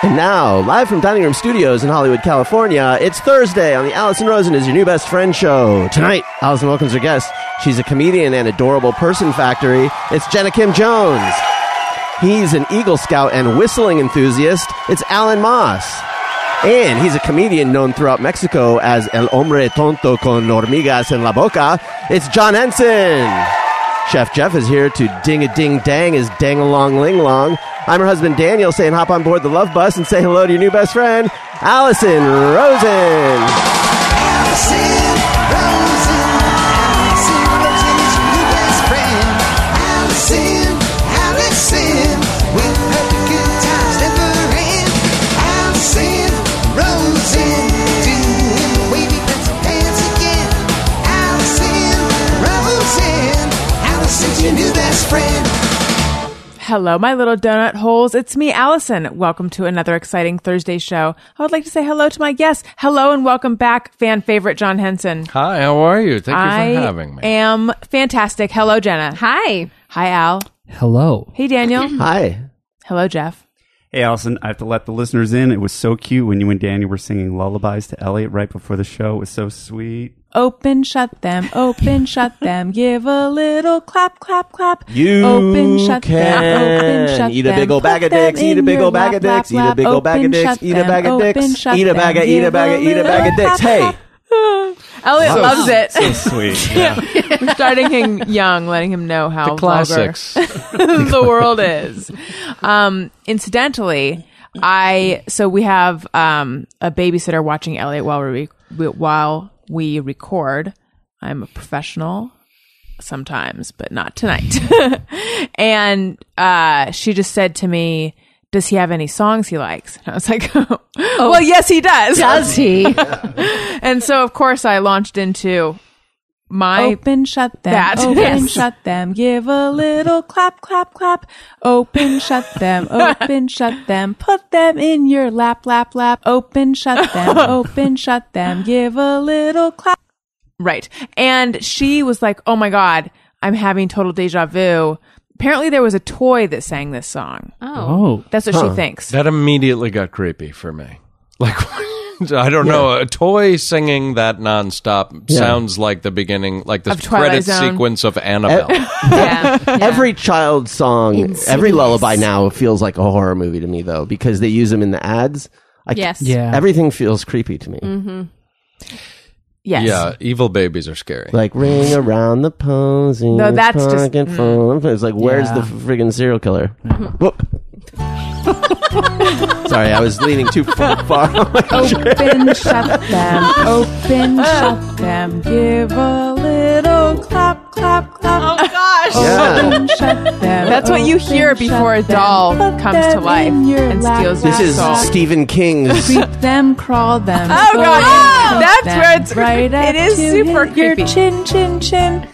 And now, live from Dining Room Studios in Hollywood, California, it's Thursday on the Allison Rosen is Your New Best Friend show. Tonight, Allison welcomes her guest. She's a comedian and adorable person factory. It's Jenna Kim Jones. He's an Eagle Scout and whistling enthusiast. It's Alan Moss. And he's a comedian known throughout Mexico as El Hombre Tonto con Hormigas en la Boca. It's John Henson. Chef Jeff is here to ding a ding dang his dang along ling long. I'm her husband Daniel saying hop on board the love bus and say hello to your new best friend, Allison Rosen. Allison Hello, my little donut holes. It's me, Allison. Welcome to another exciting Thursday show. I would like to say hello to my guests. Hello and welcome back, fan favorite John Henson. Hi, how are you? Thank you for having me. I am fantastic. Hello, Jenna. Hi. Hi, Al. Hello. Hey, Daniel. Hi. Hello, Jeff. Hey, Allison, I have to let the listeners in. It was so cute when you and Danny were singing lullabies to Elliot right before the show. It was so sweet. Open, shut them. Open, shut them. Give a little clap, clap, clap. You open, shut can them. Open, shut eat a big old bag of Put dicks, eat a big old bag of lap, dicks, eat a big old bag of Open, dicks, eat a bag of Open, dicks, eat a bag of, eat a bag of, eat a bag of little dicks. Hey, Elliot So- loves it. So sweet. We're starting him young, letting him know how the classics. vulgar the world is. Um, incidentally, I so we have um, a babysitter watching Elliot while we, we while we record. I'm a professional sometimes, but not tonight. and uh, she just said to me, "Does he have any songs he likes?" And I was like, "Well, yes, he does." Does he? And so, of course, I launched into my open, shut them, that. open, Yes. shut them, give a little clap, clap, clap, open, shut them, open, shut them, put them in your lap, lap, lap, open, shut them, open, shut them, give a little clap. Right. And she was like, oh my God, I'm having total deja vu. Apparently, there was a toy that sang this song. Oh. Oh, That's what she thinks. that immediately got creepy for me. Like, I don't know, a toy singing that nonstop sounds like the beginning, like the Of Twilight credit Zone. sequence of Annabelle. Yeah. yeah. every child song, every lullaby now feels like a horror movie to me, though, because they use them in the ads. I, Yes. yeah. Everything feels creepy to me. Mm-hmm. Yes. yeah, evil babies are scary. Like ring around the posy. No, that's just- mm. pocket full of- It's like, where's Yeah. the friggin' serial killer? Mm-hmm. Whoop. Sorry, I was leaning too far. far. Open, shut them. Open, shut them. Give a little clap, clap, clap. Oh gosh. Yeah. Open, shut them. That's what you hear Open, before a shut them. doll Put comes to them life in your and lap, steals this your is soul. Stephen King's. Creep them, crawl them. Oh, go God. them, That's them, where it's- right it up is to super hit your creepy. chin, chin, chin.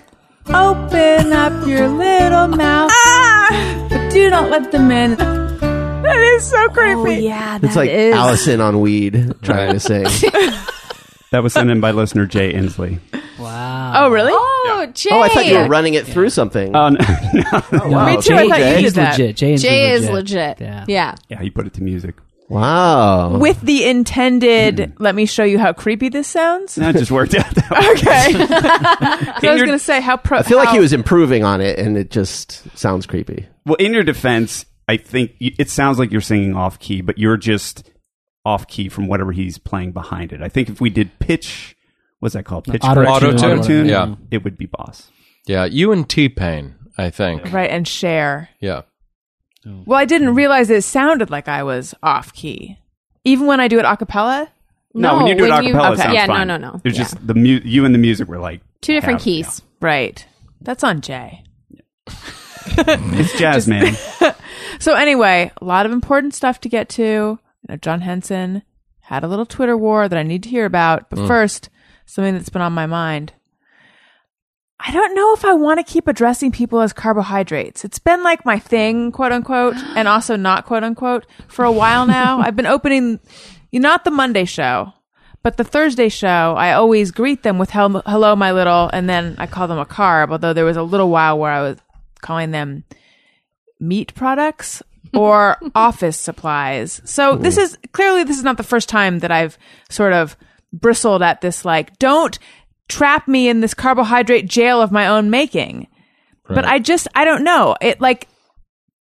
Open up your little mouth, Ah! but do not let them in. That is so creepy. Oh yeah, It's like is- Allison on weed trying to sing. That was sent in by listener Jay Inslee. wow. Oh, really? Oh, Jay. Oh, I thought you were running it through something. Oh, no. no. wow. Me too. I thought you Jay. did that. legit. Jay, Jay is legit. Yeah. Yeah. Yeah, he put it to music. Wow. With the intended, mm. let me show you how creepy this sounds. That just worked out that way. Okay. 'Cause I was going to say how pro. I feel like he was improving on it, and it just sounds creepy. Well, in your defense, I think it sounds like you're singing off key, but you're just off key from whatever he's playing behind it. I think if we did pitch, what's that called? Pitch Auto-tune. correction? Auto-tune. Auto-tune? Yeah. It would be boss. Yeah, you and T Pain, I think. right and Cher. Yeah. Oh. Well, I didn't realize it sounded like I was off key, even when I do it a cappella. No, when you do it a cappella, it okay. sounds Yeah, no, fine. no, no. It's Yeah. just the mu- you and the music were like Two different have- keys. Right. That's on Jay. It's jazz, man. So anyway, a lot of important stuff to get to. You know, John Henson had a little Twitter war that I need to hear about. But mm. first, something that's been on my mind. I don't know if I want to keep addressing people as carbohydrates. It's been like my thing, quote unquote, and also not quote unquote for a while now. I've been opening, not the Monday show, but the Thursday show. I always greet them with hello, my little, and then I call them a carb, although there was a little while where I was calling them meat products or office supplies. So this is clearly this is not the first time that I've sort of bristled at this like don't trap me in this carbohydrate jail of my own making. But I just I don't know. It like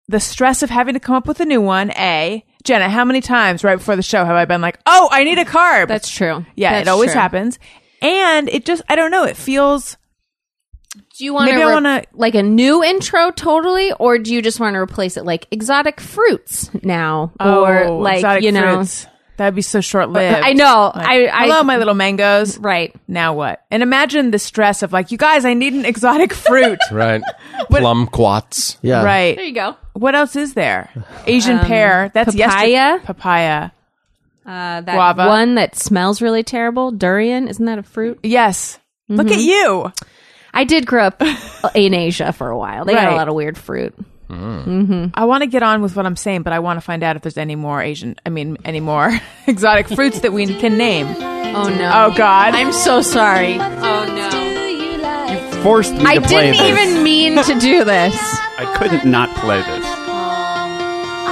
the stress of having to come up with a new one, A. Jenna, how many times right before the show have I been like, "Oh, I need a carb." That's true. yeah, That's it always true. happens. And it just I don't know, it feels Do you want Maybe I to wanna- like a new intro totally, or do you just want to replace it like exotic fruits now, or oh, like exotic you know? fruits. That'd be so short lived. I know. I, I Hello, my little mangoes. right. Now what? And imagine the stress of like, you guys, I need an exotic fruit. Right. Plum quats. Yeah. right. There you go. What else is there? Asian pear. That's Um, papaya. yesterday. Papaya. Uh, that Guava. one that smells really terrible, durian. Isn't that a fruit? Yes. Look Mm-hmm. at you. I did grow up in Asia for a while. They got Right. a lot of weird fruit. Hmm. Mm-hmm. I want to get on with what I'm saying, but I want to find out if there's any more Asian, I mean, any more exotic fruits that we can name. Oh no! Oh, God. I'm so sorry. Oh no! You forced me I to play this. I didn't this. even mean to do this. I couldn't not play this.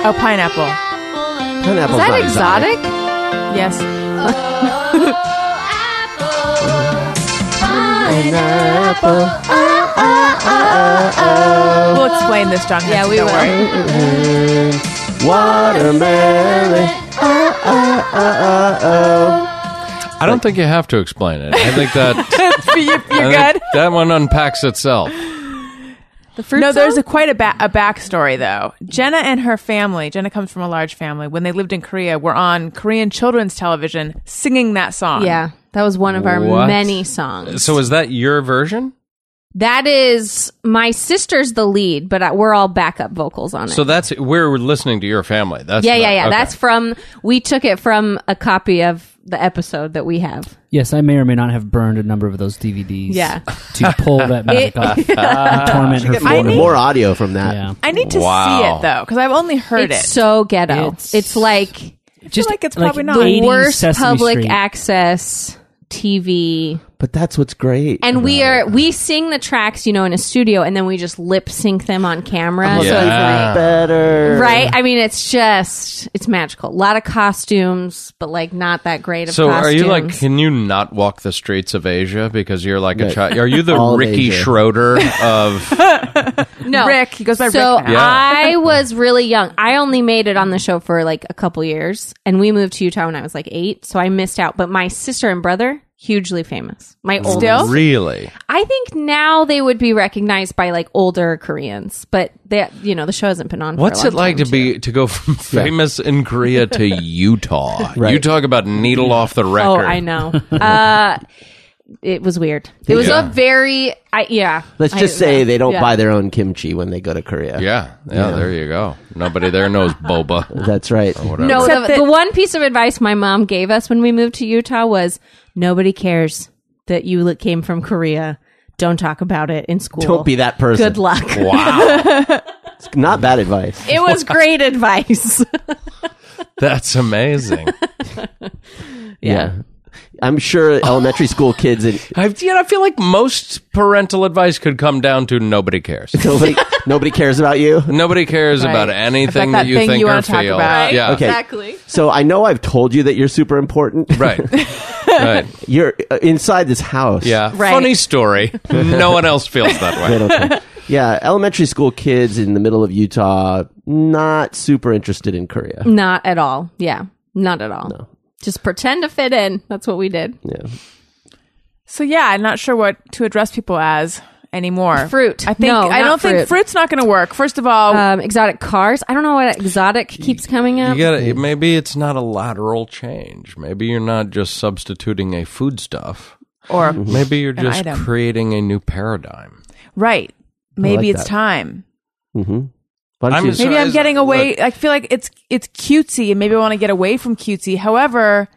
Oh, pineapple. Pineapple's Is that not exotic? Yes. Oh, oh, oh, we'll explain this, John. Yeah, Henson, we don't will. worry. Mm-hmm. Watermelon. I don't think you have to explain it. I think that You- You're I think good. that one unpacks itself. The fruit. No, there's a quite a, ba- a backstory though. Jenna and her family, Jenna comes from a large family. When they lived in Korea, were on Korean children's television singing that song. Yeah, that was one of our What? many songs. So is that your version? that is my sister's the lead, but I, we're all backup vocals on it. So that's we're listening to your family. That's yeah, yeah, yeah. okay. That's from. We took it from a copy of the episode that we have. Yes, I may or may not have burned a number of those DVDs. Yeah. To pull that music off. and torment her More, family. more audio from that. Yeah. I need to Wow. see it though because I've only heard it's it. so ghetto. It's, It's- like Just like it's probably not. the 80s worst Sesame public Street. access TV. But that's what's great. And we are it. we sing the tracks, you know, in a studio, and then we just lip sync them on camera. So it's like better. right. I mean, it's just it's magical. A lot of costumes, but like not that great of So are you like? costumes. Can you not walk the streets of Asia because you're like a child? Are you the All of Ricky Asia. Schroder of? no Rick, he goes by so Rick now. I was really young. I only made it on the show for like a couple years, and we moved to Utah when I was like eight, so I missed out. But my sister and brother, hugely famous. My oldest. Still? really? I think now they would be recognized by like older Koreans, but they, you know, the show hasn't been on. What's for a it long like time, to be to go from famous in Korea to Utah? Right. You talk about needle off the record. Oh, I know. uh, it was weird. It was Yeah. a very, I yeah. Let's I- just say yeah. they don't Yeah. buy their own kimchi when they go to Korea. Yeah, yeah, There you go. Nobody there knows boba. That's right. No, the, the one piece of advice my mom gave us when we moved to Utah was nobody cares that you came from Korea. Don't talk about it in school. Don't be that person. Good luck. Wow, It's not bad advice. It was great advice. that's amazing. Yeah. I'm sure elementary school kids and I, yeah, I feel like most parental advice could come down to nobody cares. nobody nobody cares about you. Nobody cares Right. about anything About that that you thing think you or wanna talk feel. about. Yeah, Okay. Exactly. So I know I've told you that you're super important. right, right. You're uh, inside this house. Yeah, Right. funny story. no one else feels that way. They. Yeah, elementary school kids in the middle of Utah not super interested in Korea. Not at all. Yeah. Not at all. Just pretend to fit in. That's what we did. Yeah. So yeah, I'm not sure what to address people as anymore. Fruit. I think No, I don't think fruit's not going to work. First of all, Um, exotic cars. I don't know what exotic keeps coming up. You got maybe it's not a lateral change. Maybe you're not just substituting a foodstuff. or Maybe you're just item. creating a new paradigm. right, maybe like it's that. time. Mm-hmm. Why don't I'm Maybe I'm getting away. look- I feel like it's it's cutesy, and maybe I want to get away from cutesy. However,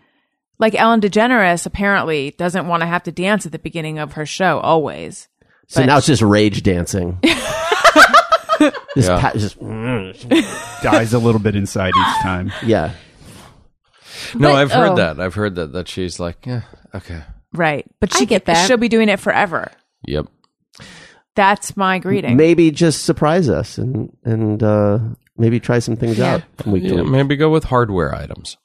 like Ellen DeGeneres apparently doesn't want to have to dance at the beginning of her show always. so but- now it's just rage dancing. this Yeah. pa- just mm, Dies a little bit inside each time. yeah. No, But- I've heard oh. that. I've heard that that she's like, yeah, okay, Right, but I she get that. She'll be doing it forever. yep. That's my greeting. Maybe just surprise us and and uh maybe try some things out from week to Yeah, week. maybe go with hardware items.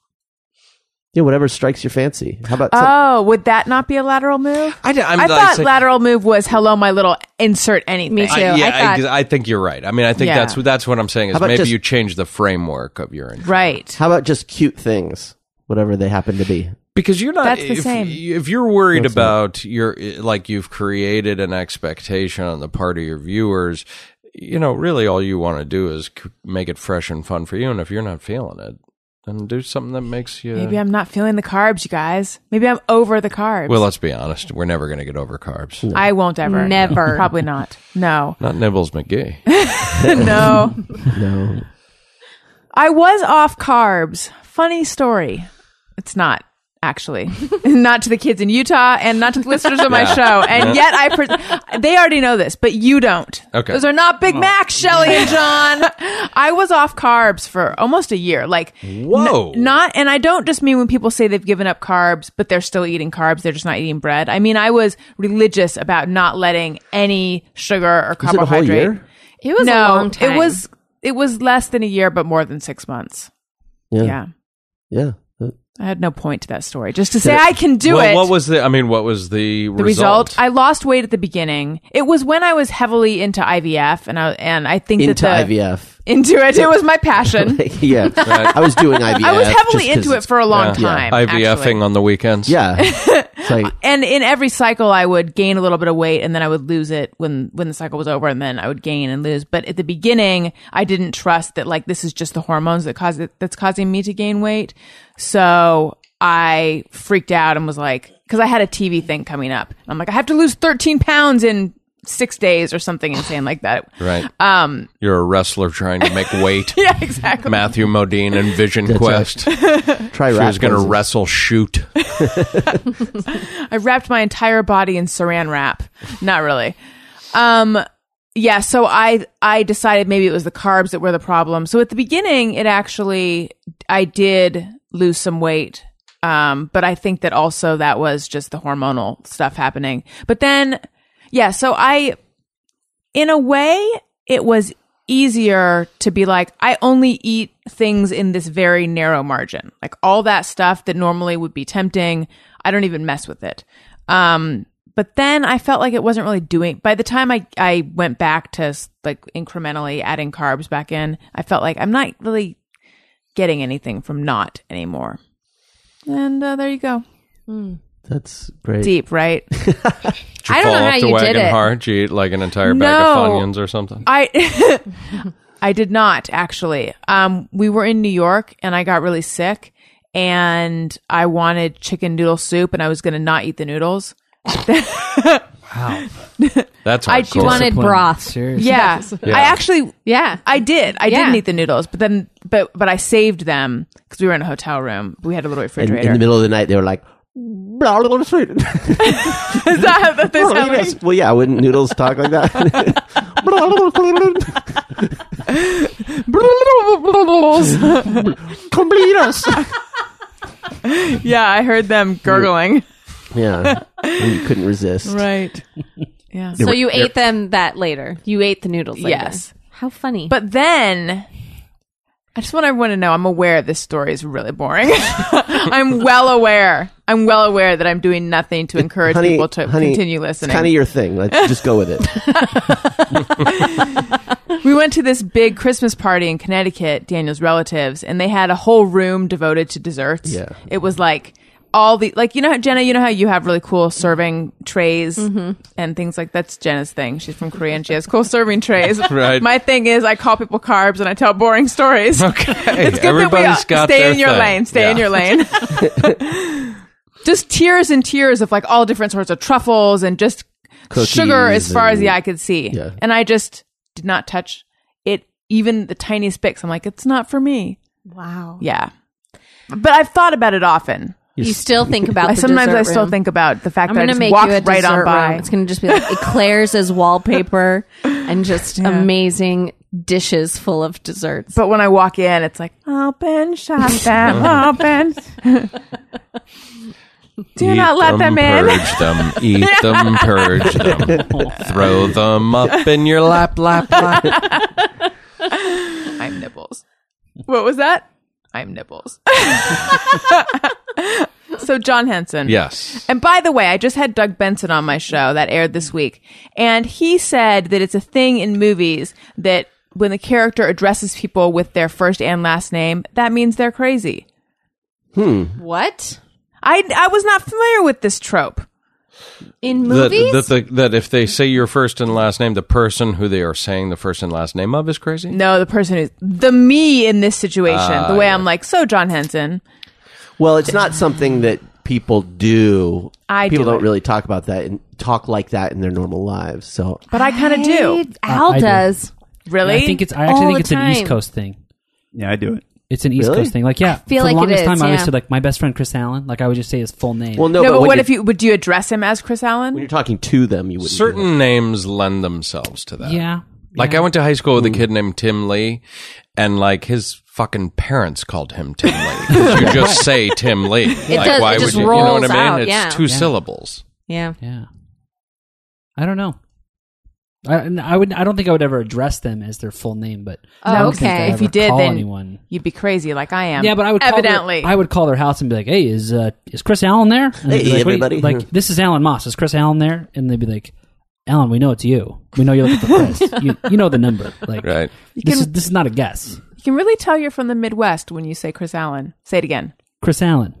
Yeah, whatever strikes your fancy. How about some, Oh, would that not be a lateral move? I, I'm I like thought saying- lateral move was hello, my little insert anything. Me too. I, yeah, I thought- I, I think you're right. I mean, I think Yeah. that's that's what I'm saying is about maybe just- you change the framework of your intro. Right. how about just cute things, whatever they happen to be? Because you're not That's the if, same. if you're worried That's about your like you've created an expectation on the part of your viewers you know really all you want to do is make it fresh and fun for you and if you're not feeling it then do something that makes you Maybe I'm not feeling the carbs, you guys. Maybe I'm over the carbs. well let's be honest we're never going to get over carbs I won't ever. Never. Probably not. No. not nibbles mcgee no. No. I was off carbs. Funny story. It's not actually not to the kids in Utah and not to the listeners of my Yeah. show. And yet I pre- they already know this, but you don't. Okay. Those are not Big oh. Macs, Shelly and John. I was off carbs for almost a year. Like Whoa. n- not and I don't just mean when people say they've given up carbs, but they're still eating carbs, they're just not eating bread. I mean I was religious about not letting any sugar or Was it a whole carbohydrate. year? It was no, a long time. It was it was less than a year, but more than six months. Yeah. Yeah. Yeah. I had no point to that story. Just to say I can do well, it. what was the i mean what was the, the result? I lost weight at the beginning. It was when I was heavily into IVF, and I and I think Into that the, IVF. into it. It was my passion. yeah. I was doing IVF. I was heavily into it for a long Yeah. time. ivfing actually. on the weekends Yeah. Like, and in every cycle I would gain a little bit of weight and then I would lose it when when the cycle was over and then I would gain and lose but at the beginning I didn't trust that like this is just the hormones that cause it that's causing me to gain weight so I freaked out and was like cuz I had a TV thing coming up. I'm like I have to lose 13 pounds in 6 days or something insane like that. Right. Um you're a wrestler trying to make weight. Yeah exactly. Matthew modine and vision quest. Try she was going to wrestle shoot. I wrapped my entire body in saran wrap. Not really. Um yeah, so I I decided maybe it was the carbs that were the problem. So at the beginning it actually I did lose some weight. Um but I think that also that was just the hormonal stuff happening. But then yeah, so I in a way it was easier to be like I only eat things in this very narrow margin. Like all that stuff that normally would be tempting, I don't even mess with it. Um but then I felt like it wasn't really doing by the time I I went back to like incrementally adding carbs back in, I felt like I'm not really getting anything from not anymore. And uh, there you go. That's great. Deep, right? Did you I don't fall know off how the you wagon did it. hard? Did you eat like an entire bag of No. Funyuns or something? I I did not actually. Um, we were in New York and I got really sick and I wanted chicken noodle soup and I was going to not eat the noodles. That's what I- hardcore. you wanted broth. Seriously. Yeah, Yeah. I actually Yeah. I did. I Yeah. didn't eat the noodles, but then but but I saved them because we were in a hotel room. We had a little And refrigerator. in the middle of the night, they were like, blah, blah, blah, sweet. Is that what they sound like? well, yeah, wouldn't noodles talk like that? Blah, blah, blah, blah. Complete us. yeah, I heard them gurgling. Yeah, and you couldn't resist. Right. Yeah. So you ate them that later. You ate the noodles later. Yes. How funny. But then I just want everyone to know I'm aware this story is really boring. I'm well aware. I'm well aware that I'm doing nothing to encourage Honey, people to honey, continue It's listening. kind of your thing. Let's just go with it. we went to this big Christmas party in Connecticut, Daniel's relatives, and they had a whole room devoted to desserts. Yeah. It was like all the like you know Jenna, you know how you have really cool serving trays Mm-hmm. and things like that's Jenna's thing. She's from Korea and she has cool serving trays. Right. My thing is I call people carbs and I tell boring stories. Okay. It's good Everybody's that we got stay their in your thing. lane. Stay in your lane. just tiers and tiers of like all different sorts of truffles and just sugar as far as the eye could see. Yeah. And I just did not touch it, even the tiniest bits. I'm like, it's not for me. wow. Yeah. But I've thought about it often. You still think about I the sometimes dessert I still room. think about the fact I'm that I gonna just make walked you a right on by. room. It's gonna just be like eclairs as wallpaper and just amazing dishes full of desserts. But when I walk in, it's like open, shut them, open. Do Eat not let them in. Purge them. Eat them. Purge them. Throw them up in your lap, lap, lap. I I'm Nibbles. What was that? I'm Nibbles. so John Henson. Yes. And by the way, I just had Doug Benson on my show that aired this week, and he said that it's a thing in movies that when the character addresses people with their first and last name, that means they're crazy. Hmm. What? I I was not familiar with this trope. In That, movies? that, the, that if they say your first and last name, the person who they are saying the first and last name of is crazy? No, the person who's the me in this situation. Ah, the way yeah. I'm like, so John Henson. Well, it's not something that people do. I people do not it. really talk about that and talk like that in their normal lives. So But I kind of do. Al I do. does. Really? I think it's. I All actually think the it's an East. Coast thing. Yeah, I do it. It's an East Really? Coast thing. Like, yeah, feel for like the it longest is, time, I always yeah. said like my best friend Chris Allen. Like, I would just say his full name. well, no, no, but, when what if you would you address him as Chris Allen? when you're talking to them, you wouldn't. do that. Certain names lend themselves to that. yeah, Like yeah. I went to high school with a kid named Tim Lee, and like his fucking parents called him Tim Lee. 'Cause you just say Tim Lee. like, does- why it would just you? You know what rolls I mean? out, it's yeah. two Yeah. syllables. Yeah. Yeah. I don't know. I, I would. I don't think I would ever address them as their full name, but I Oh, don't think okay. I'd If ever you did, call then- anyone. You'd be crazy like I am. Yeah, but I would call their- evidently. I would call their house and be like, "Hey, is uh, is Chris Allen there?" And they'd be Hey, like, "What do you-" everybody. Like, this is Alan Moss. Is Chris Allen there? And they'd be like, "Alan, we know it's you. We know you're looking for Chris. you, you know the number. Like, Right. this is this is not a guess. you can really tell you're from the Midwest when you say Chris Allen. Say it again. Chris Allen,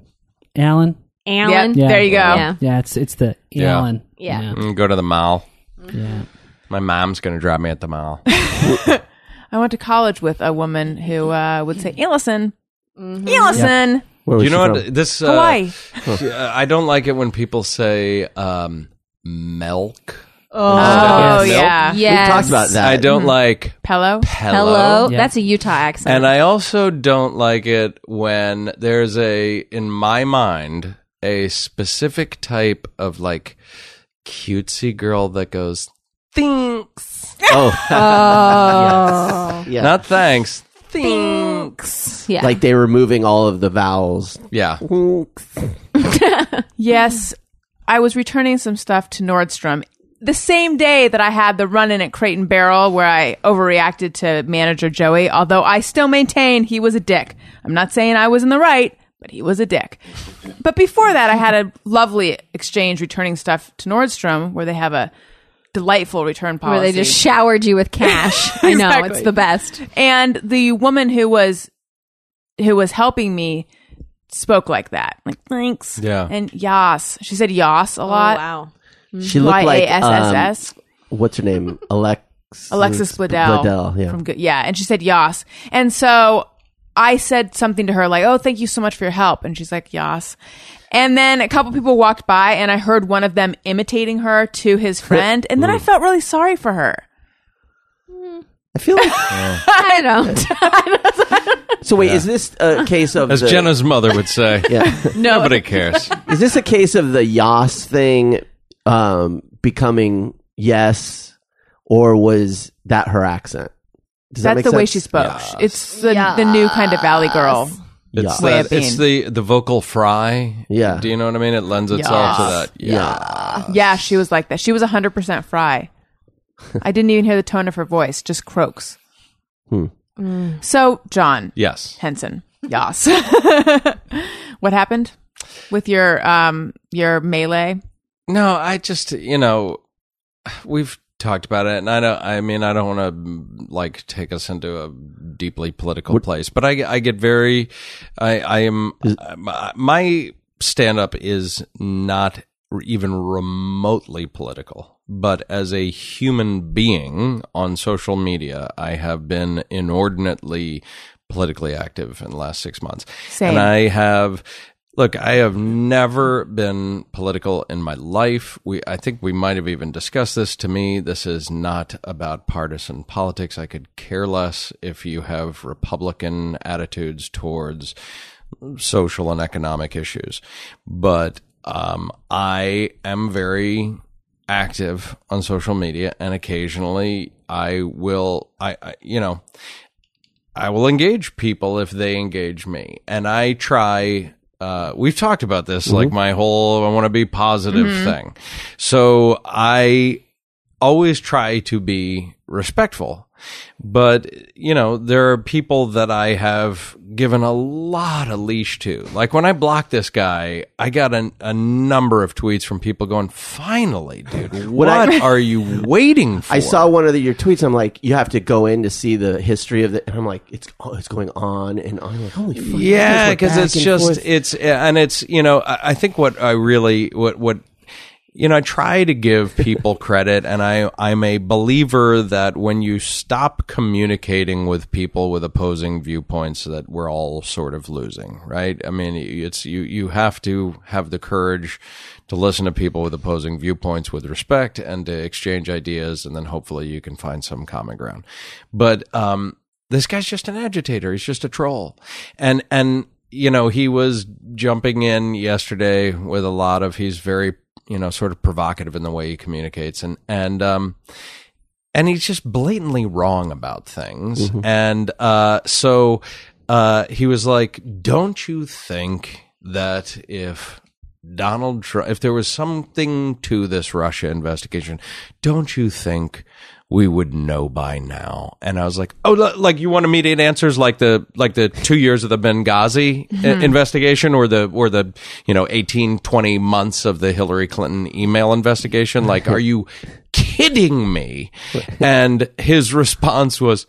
Alan. Alan. Yeah. There you go. Yeah. Yeah, it's it's the Yeah. Alan. Yeah. yeah. Mm, go to the mall. yeah. My mom's gonna drop me at the mall. I went to college with a woman who uh, would say, Ellison. Ellison. Where was you she know from? what this? Uh, Hawaii. I don't like it when people say um, milk. Oh, Yes. yeah. Yes. We talked about that. I don't like Pello. hello. Hello. Yeah. That's a Utah accent. And I also don't like it when there's a, in my mind, a specific type of like cutesy girl that goes, thanks. Oh, oh. yeah. Not thanks. Thanks. yeah. like they were removing all of the vowels. Yeah. Yes, I was returning some stuff to Nordstrom the same day that I had the run in at Crate and Barrel where I overreacted to manager Joey, although I still maintain he was a dick. I'm not saying I was in the right, but he was a dick. But before that, I had a lovely exchange returning stuff to Nordstrom where they have a delightful return policy. Where they just showered you with cash. I know. It's the best. and the woman who was who was helping me spoke like that like thanks Yeah. and yas she said yas a lot Oh, wow. She looked like um, Y-A-S-S-S. what's her name? Alex. Alexis Bledel. Bledel, yeah. From good, yeah, and she said yas, and so I said something to her like, "Oh, thank you so much for your help," and she's like yas, and then a couple people walked by, and I heard one of them imitating her to his friend, and then I felt really sorry for her. I feel like. I don't. so wait, is this a case of As the, Jenna's mother would say, Yeah. nobody cares. Is this a case of the Yas thing um, becoming yes, or was that her accent? Does that That's make the way sense? she spoke. It's the the new kind of Valley Girl. It's, Yas. Way of the, it's the, the vocal fry. Yeah. Do you know what I mean? It lends itself to that. Yeah. Yeah, she was like that. She was 100% fry. I didn't even hear the tone of her voice, just croaks. So, John Yes. Henson, Yas. what happened with your um your melee? No, I just you know we've talked about it, and I don't. I mean, I don't want to like take us into a deeply political place, but I I get very. I I am uh, my stand up is not even remotely political. But as a human being on social media, I have been inordinately politically active in the last six months. Same. And I have look, I have never been political in my life. We I think we might have even discussed this to me. This is not about partisan politics. I could care less if you have Republican attitudes towards social and economic issues. But um, I am very active on social media, and occasionally I will, I, I you know, I will engage people if they engage me, and I try. Uh, we've talked about this, like my whole "I want to be positive" thing. So I always try to be respectful. But, you know, there are people that I have given a lot of leash to. Like when I blocked this guy, I got a, a number of tweets from people going, finally, dude, what I- are you waiting for? I saw one of the, your tweets. I'm like, you have to go in to see the history of it, and I'm like, it's oh, it's going on and on. I'm like, holy fuck! yeah because it's just forth. it's and it's you know I, I think what i really what what you know i try to give people credit and i i'm a believer that when you stop communicating with people with opposing viewpoints that we're all sort of losing right i mean it's you you have to have the courage to listen to people with opposing viewpoints with respect and to exchange ideas and then hopefully you can find some common ground but um this guy's just an agitator. He's just a troll. And, and, you know, he was jumping in yesterday with a lot of, he's very, you know, sort of provocative in the way he communicates. And, and, um, and he's just blatantly wrong about things. And, uh, so, uh, he was like, don't you think that if, Donald Trump, if there was something to this Russia investigation, don't you think we would know by now? And I was like, oh, like you want immediate answers, like the like the two years of the Benghazi i- investigation, or the or the you know 18, 20 months of the Hillary Clinton email investigation. Like, are you kidding me? And his response was.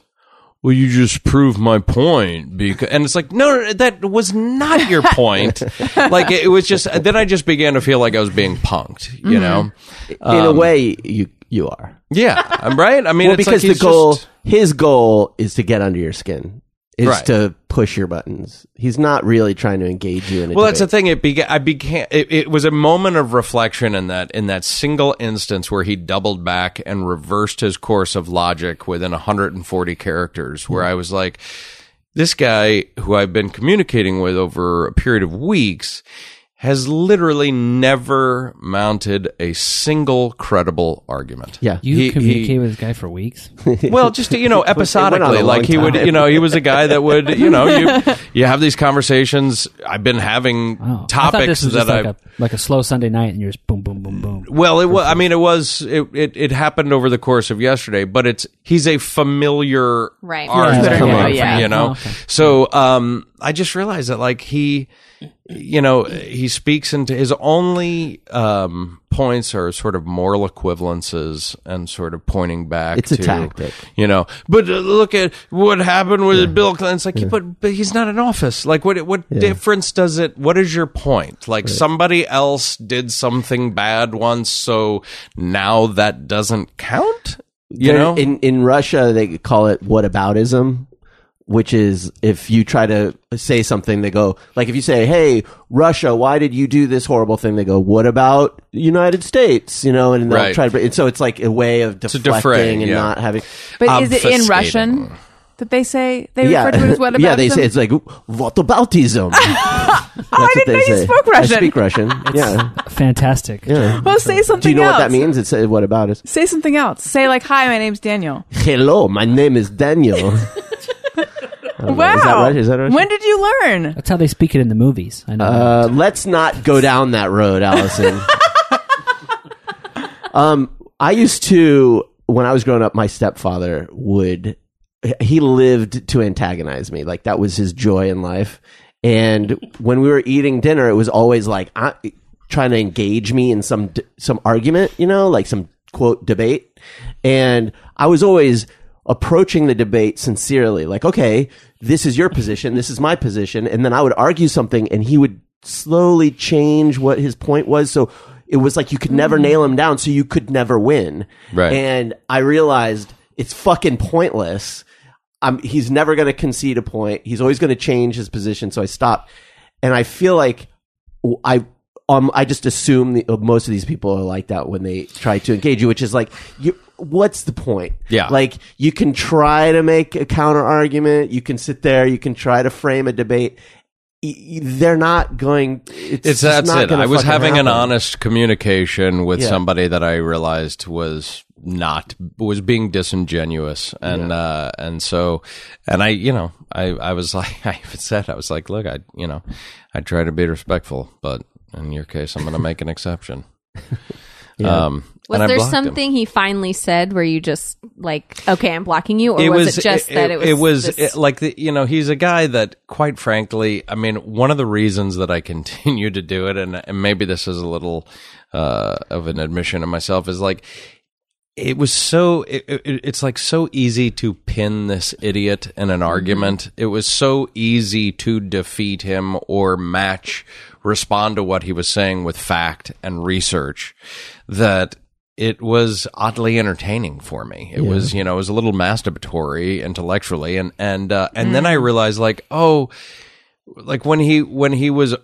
Well, you just proved my point because, and it's like, no, no, that was not your point. like it was just, then I just began to feel like I was being punked, you mm-hmm. know? in a um, way, you you are. Yeah, I'm right. I mean, well, it's like because the goal, just- his goal is to get under your skin, is Right. to push your buttons. He's not really trying to engage you in a well, that's the thing. It began. I began. It, it was a moment of reflection in that in that single instance where he doubled back and reversed his course of logic within 140 characters. Where mm-hmm. I was like, this guy who I've been communicating with over a period of weeks has literally never mounted a single credible argument. Yeah. You He- communicate he- with this guy for weeks. well, just you know, went on a episodically, like he would, you know, he was a guy that would, you know, you you have these conversations. I've been having Oh, I topics this was that I like I. a like a slow Sunday night, and you're just boom, boom, boom, boom. well, it was. I mean, it was. It, it it happened over the course of yesterday, but it's he's a familiar Right. artist, Yeah, come. Yeah. you know. Oh, okay. So, um, I just realized that like he, you know, he speaks into his only um points are sort of moral equivalences and sort of pointing back. It's a to, tactic. you know. But uh, look at what happened with Bill Clinton. It's like, but but he's not in office. Like, what what difference does it? What is your point? Like, somebody else did something bad once, so now that doesn't count. You know, in in Russia they call it whataboutism, which is if you try to say something, they go like if you say, "Hey, Russia, why did you do this horrible thing?" They go, "What about United States?" You know, and they'll Right. try to. And so it's like a way of To deflecting defray, and yeah. not having. But is it in Russian that they say they yeah, refer to it as what about yeah, they say it's like whataboutism. That's I didn't know you spoke Russian. I speak Russian. yeah, Fantastic. yeah. Well, say something Do you know else. what that means? It's uh, what about it? Say something else. Say like, "Hi, my name's Daniel." Hello, my name is Daniel. Wow. Is that right? Is that right? When did you learn? That's how they speak it in the movies. I know. Uh, let's not go down that road, Allison. um, I used to when I was growing up. My stepfather would he lived to antagonize me. Like that was his joy in life. And when we were eating dinner, it was always like I, trying to engage me in some some argument, you know, like some quote debate. And I was always approaching the debate sincerely, like, okay, this is your position, this is my position, and then I would argue something, and he would slowly change what his point was. So it was like you could never nail him down, so you could never win. Right. And I realized it's fucking pointless. I'm, he's never going to concede a point. He's always going to change his position. So I stopped, and I feel like I um I just assume the, most of these people are like that when they try to engage you, which is like you. What's the point? Yeah. like you can try to make a counter argument. You can sit there. You can try to frame a debate. Y- y- They're not going. It's, It's that's not it. I was having an honest communication with Yeah. somebody that I realized was not was being disingenuous, and uh, and so and I you know I I was like I even said I was like look I you know I try to be respectful, but in your case I'm going to make an exception. Um, Was And there blocked him. something he finally said where you just like, okay, I'm blocking you, or it was, was it just that it was? this- it- like the, you know he's a guy that quite frankly i mean one of the reasons that i continue to do it and, and maybe this is a little uh, of an admission of myself is like it was so it, it, it's like so easy to pin this idiot in an argument it was so easy to defeat him or match respond to what he was saying with fact and research that it was oddly entertaining for me. It was you know it was a little masturbatory intellectually and and uh, and then i realized like oh like when he when he was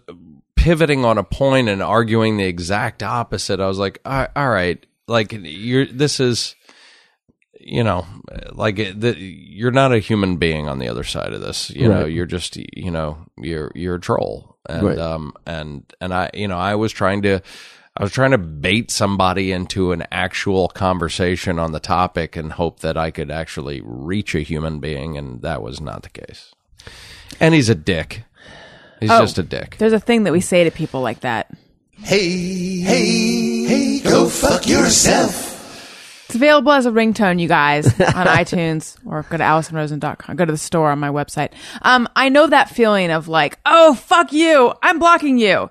pivoting on a point and arguing the exact opposite i was like all all right. Like you're this is you know like it- the, you're not a human being on the other side of this. You know you're just you know you're you're a troll. And Right. um and and i you know i was trying to I was trying to bait somebody into an actual conversation on the topic and hope that I could actually reach a human being, and that was not the case. And he's a dick. He's Oh. just a dick. There's a thing that we say to people like that. Hey, hey, hey, go fuck yourself. It's available as a ringtone, you guys, on iTunes or go to AllisonRosen.com. Go to the store on my website. Um, I know that feeling of like, oh, fuck you. I'm blocking you.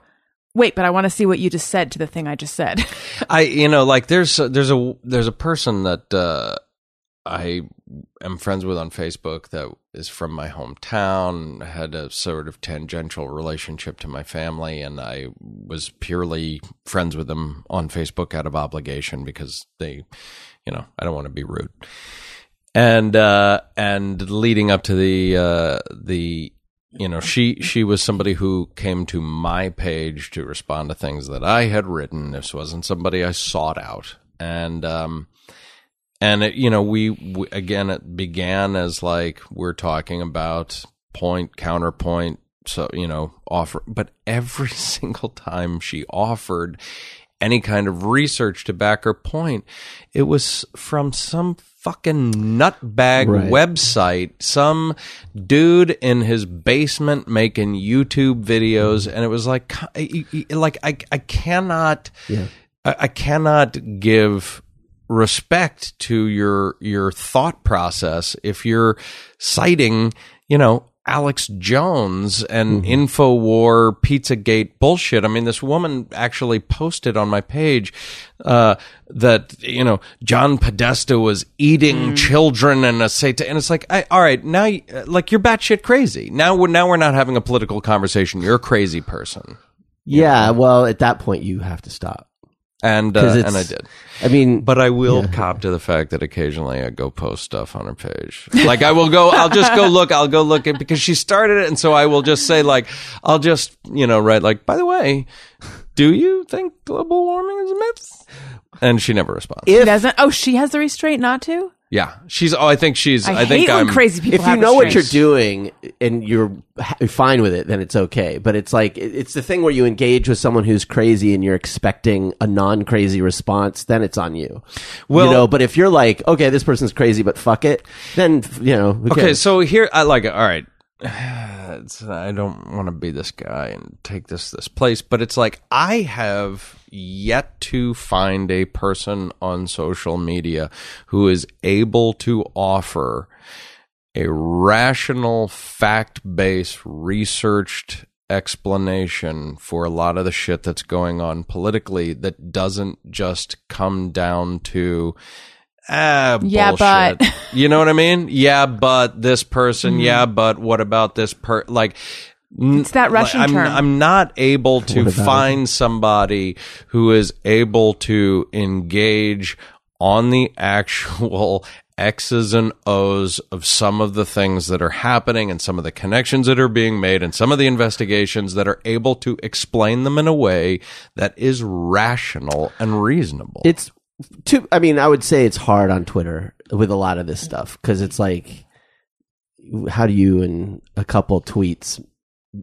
Wait, but I want to see what you just said to the thing I just said. I you know like there's a, there's a there's a person that uh, I am friends with on Facebook that is from my hometown had a sort of tangential relationship to my family and I was purely friends with them on Facebook out of obligation because they you know I don't want to be rude and uh and leading up to the uh the you know she she was somebody who came to my page to respond to things that I had written. This wasn't somebody I sought out. And um and it, you know we, we again it began as like we're talking about point counterpoint so you know offer but every single time she offered any kind of research to back her point it was from some fucking nutbag Right. website some dude in his basement making youtube videos and it was like like i, I cannot I, I cannot give respect to your your thought process if you're citing you know Alex Jones and Infowar Pizzagate bullshit. I mean, this woman actually posted on my page uh, that you know John Podesta was eating children and a satan, and it's like, I, all right, now you- like you're batshit crazy. Now we're now we're not having a political conversation. You're a crazy person, Yeah, well, at that point you have to stop. And uh, 'Cause it's- and I did. I mean, But I will cop to the fact that occasionally I go post stuff on her page. Like I will go, I'll just go look, I'll go look at because she started it, and so I will just say like, I'll just you know write like, by the way, do you think global warming is a myth? And she never responds. She doesn't. Oh, she has the restraint not to. Yeah, she's. Oh, I think she's. I, I, think hate when I'm crazy people. if you have know what you're restraints. doing and you're ha- fine with it, then it's okay. But it's like it- it's the thing where you engage with someone who's crazy and you're expecting a non-crazy response, then it's on you. Well- you know. But if you're like, okay, this person's crazy, but fuck it, then you know. who Okay, cares? so here I like it. All right. It's, I don't want to be this guy and take this this place, but it's like I have yet to find a person on social media who is able to offer a rational, fact-based, researched explanation for a lot of the shit that's going on politically that doesn't just come down to ah Yeah, bullshit. but- you know what I mean? Yeah, but this person. Yeah, but what about this per? Like, It's that Russian I'm, term. I'm not able to find somebody who is able to engage on the actual X's and O's of some of the things that are happening and some of the connections that are being made and some of the investigations that are able to explain them in a way that is rational and reasonable. it's too. I mean, I would say it's hard on Twitter with a lot of this stuff because it's like, how do you in a couple tweets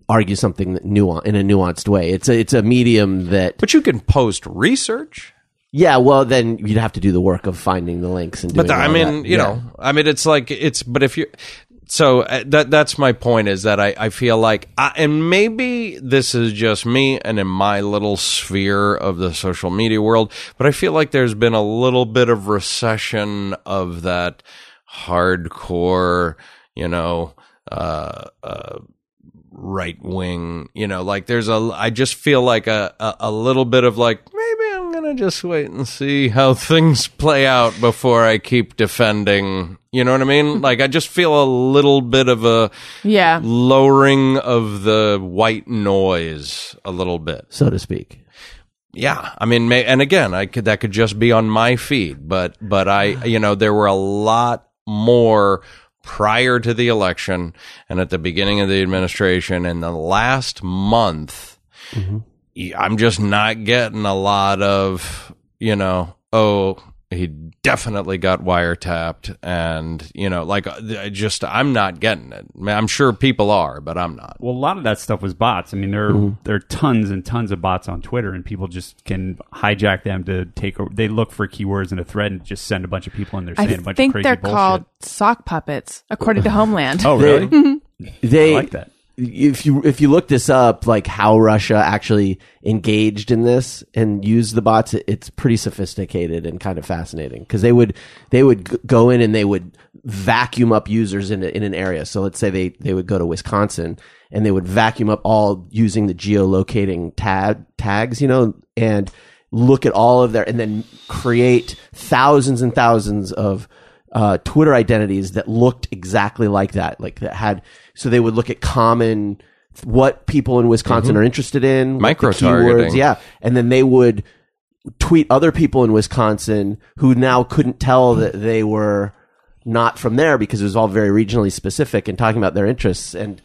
argue something that nuan- in a nuanced way? It's a it's a medium that but you can post research. Yeah, well, then you'd have to do the work of finding the links and doing. But the, I mean, that. you Yeah. know, I mean, it's like it's. But if you, so uh, that that's my point is that I, I feel like I, and maybe this is just me and in my little sphere of the social media world but I feel like there's been a little bit of recession of that hardcore you know uh, uh, right wing you know like there's a I just feel like a, a, a little bit of like maybe I'm gonna just wait and see how things play out before I keep defending you know what I mean like I just feel a little bit of a Yeah. lowering of the white noise a little bit. so to speak. Yeah, I mean, may, and again, I could that could just be on my feed, but but I, you know, there were a lot more prior to the election and at the beginning of the administration. And the last month, mm-hmm. I'm just not getting a lot of, you know, oh, he definitely got wiretapped, and you know, like uh, I just I'm not getting it. I mean, I'm sure people are, but I'm not. Well, a lot of that stuff was bots. I mean, there are, mm-hmm. there are tons and tons of bots on Twitter, and people just can hijack them to take. A, they look for keywords in a thread and just send a bunch of people in there I saying a bunch think of crazy they're bullshit. called sock puppets, according to Homeland. Oh, really? They I like that. If you if you look this up, like how Russia actually engaged in this and used the bots, it's pretty sophisticated and kind of fascinating because they would they would go in and they would vacuum up users in in an area. So let's say they they would go to Wisconsin and they would vacuum up all using the geolocating tag tags, you know, and look at all of their and then create thousands and thousands of uh, Twitter identities that looked exactly like that, like that had. So they would look at common what people in Wisconsin are interested in, Micro-targeting. keywords, yeah, and then they would tweet other people in Wisconsin who now couldn't tell that they were not from there because it was all very regionally specific and talking about their interests and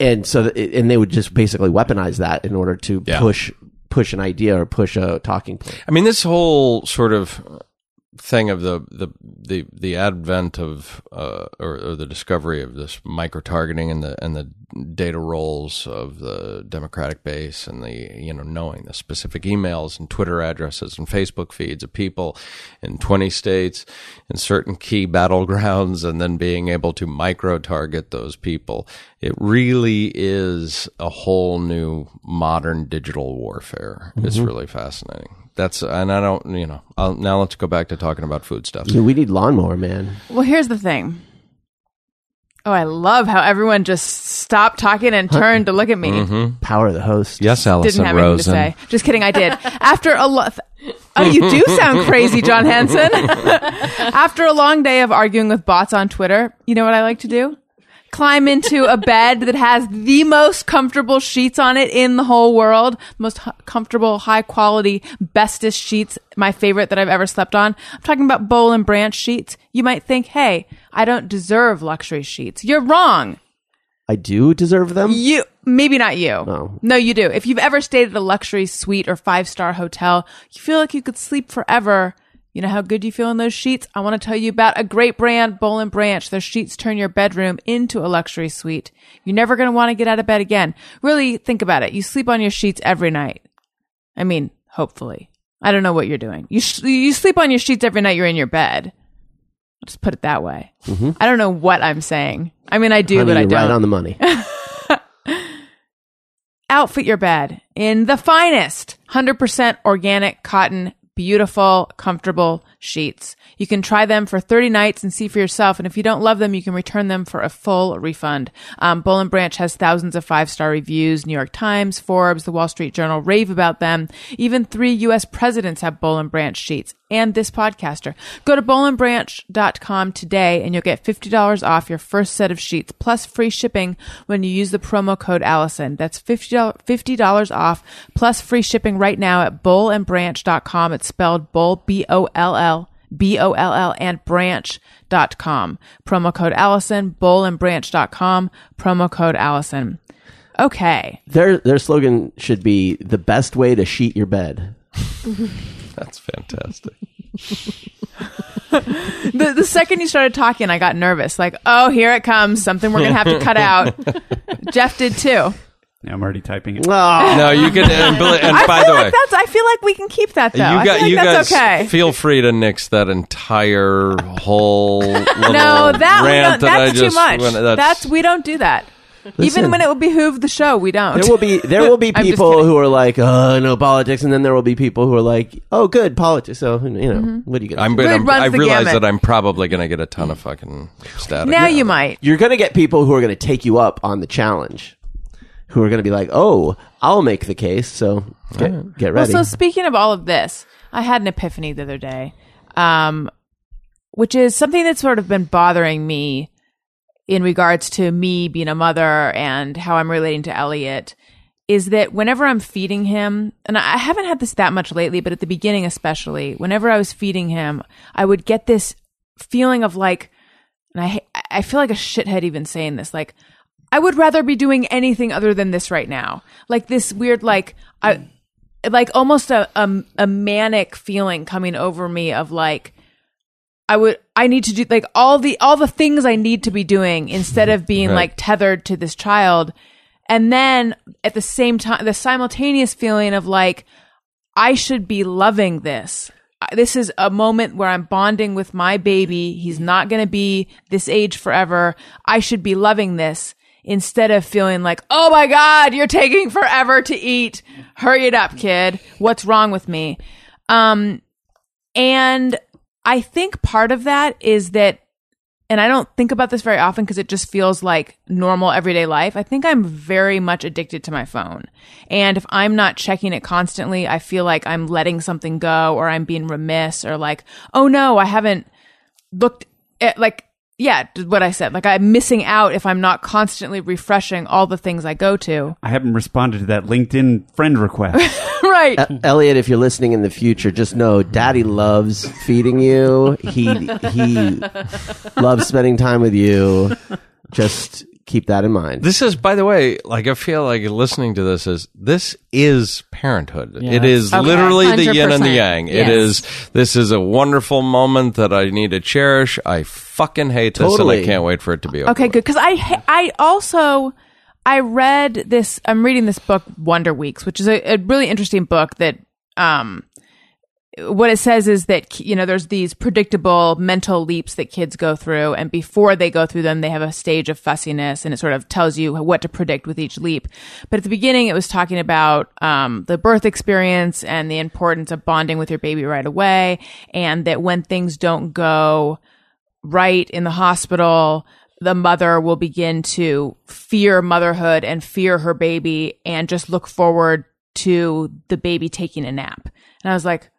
and so and they would just basically weaponize that in order to Yeah. push push an idea or push a talking point. I mean, this whole sort of thing of the the the, the advent of uh, or, or the discovery of this micro targeting and the and the data rolls of the Democratic base and the you know knowing the specific emails and Twitter addresses and Facebook feeds of people in 20 states in certain key battlegrounds and then being able to micro target those people. It really is a whole new modern digital warfare. It's really fascinating that's and I don't you know I'll, now let's go back to talking about food stuff I mean, we need lawnmower man. Well, here's the thing. Oh, I love how everyone just stopped talking and turned to look at me. Mm-hmm. Power of the host. yes Allison Didn't have anything Rosen to say. Just kidding, I did. After a lo- Oh, you do sound crazy, John Henson. After a long day of arguing with bots on Twitter, you know what I like to do? Climb into a bed that has the most comfortable sheets on it in the whole world. Most h- comfortable, high quality, bestest sheets. My favorite that I've ever slept on. I'm talking about Boll and Branch sheets. You might think, hey, I don't deserve luxury sheets. You're wrong. I do deserve them. You maybe not you. Oh. No, you do. If you've ever stayed at a luxury suite or five star hotel, you feel like you could sleep forever. You know how good you feel in those sheets? I want to tell you about a great brand, Boll and Branch. Their sheets turn your bedroom into a luxury suite. You're never going to want to get out of bed again. Really think about it. You sleep on your sheets every night. I mean, hopefully. I don't know what you're doing. You sh- you sleep on your sheets every night you're in your bed. I'll just put it that way. Mm-hmm. I don't know what I'm saying. I mean, I do, Honey, but I don't right on the money. outfit your bed in the finest 100% organic cotton beautiful comfortable sheets you can try them for 30 nights and see for yourself and if you don't love them you can return them for a full refund um, Boll and Branch has thousands of five-star reviews new york times forbes the wall street journal rave about them even three u.s presidents have Boll and Branch sheets and this podcaster. Go to bollandbranch.com today and you'll get $50 off your first set of sheets plus free shipping when you use the promo code Allison. That's $50, $50 off plus free shipping right now at bollandbranch.com. It's spelled Boll, B-O-L-L. B-O-L-L and branch.com. Promo code Allison, bollandbranch.com, promo code Allison. Okay. their their slogan should be the best way to sheet your bed. that's fantastic the, the second you started talking, I got nervous. Like, oh, here it comes. Something we're going to have to cut out. Jeff did too. Yeah, I'm already typing it. Oh, No, you can. And, Billy- and I by feel the way, like that's. I feel like we can keep that though. you I got feel like you that's guys okay. feel free to nix that entire whole little no, that rant don't, that I that's just too much. went- That's, we don't do that. Listen. Even when it will behoove the show, we don't. there will be there will be people who are like, oh, no politics, and then there will be people who are like, oh, good politics. So you know, Mm-hmm. what are you gonna? I'm, do? but Good I'm, I realize gamut. that I'm probably going to get a ton of fucking static. now you might. You're gonna get people who are gonna take you up on the challenge, who are gonna be like, oh, I'll make the case. So get, get Well, ready. so speaking of all of this, I had an epiphany the other day, um, which is something that's sort of been bothering me in regards to me being a mother and how I'm relating to Elliot. Is that whenever I'm feeding him, and I haven't had this that much lately, but at the beginning especially, whenever I was feeding him, I would get this feeling of like, and I I feel like a shithead even saying this, like I would rather be doing anything other than this right now. Like this weird, like I, like almost a, a a manic feeling coming over me of like I would I need to do like all the all the things I need to be doing instead of being Right. like tethered to this child. And then at the same time the simultaneous feeling of like I should be loving this. This is a moment where I'm bonding with my baby. He's not going to be this age forever. I should be loving this instead of feeling like, oh my God, you're taking forever to eat. Hurry it up, kid. What's wrong with me? Um, and I think part of that is that, and I don't think about this very often because it just feels like normal everyday life. I think I'm very much addicted to my phone. And if I'm not checking it constantly, I feel like I'm letting something go or I'm being remiss or like, oh no, I haven't looked at like, yeah, what I said. Like I'm missing out if I'm not constantly refreshing all the things I go to. I haven't responded to that LinkedIn friend request. right. E- Elliot, if you're listening in the future, just know Daddy loves feeding you. He he loves spending time with you. Just keep that in mind. This is, by the way, like I feel like listening to this is this is parenthood. Yeah, it is Okay. literally the yin and the yang. It Yes. is. This is a wonderful moment that I need to cherish. I fucking hate this, and I can't wait for it to be over. Okay, good. Because I I also I read this. I'm reading this book, Wonder Weeks, which is a, a really interesting book. That um, what it says is that you know there's these predictable mental leaps that kids go through, and before they go through them, they have a stage of fussiness, and it sort of tells you what to predict with each leap. But at the beginning, it was talking about um, the birth experience and the importance of bonding with your baby right away, and that when things don't go right in the hospital, the mother will begin to fear motherhood and fear her baby and just look forward to the baby taking a nap. And I was like,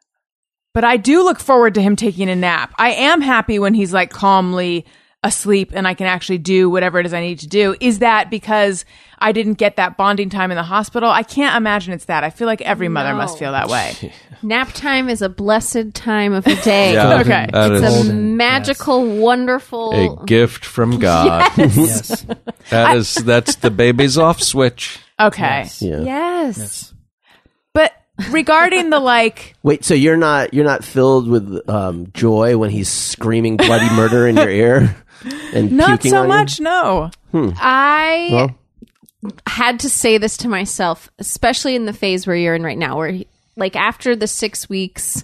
but I do look forward to him taking a nap. I am happy when he's like calmly asleep and I can actually do whatever it is I need to do. Is that because I didn't get that bonding time in the hospital? I can't imagine it's that. I feel like every mother No. must feel that way. Nap time is a blessed time of the day. Yeah, Okay. that It's is a magical, wonderful. a gift from God. Yes. That is that's the baby's off switch. Okay. Yeah. Yes. But regarding the like Wait, so you're not you're not filled with um, joy when he's screaming bloody murder in your ear and not puking so on you? much, no. I Well, had to say this to myself, especially in the phase where you're in right now, where like after the six weeks,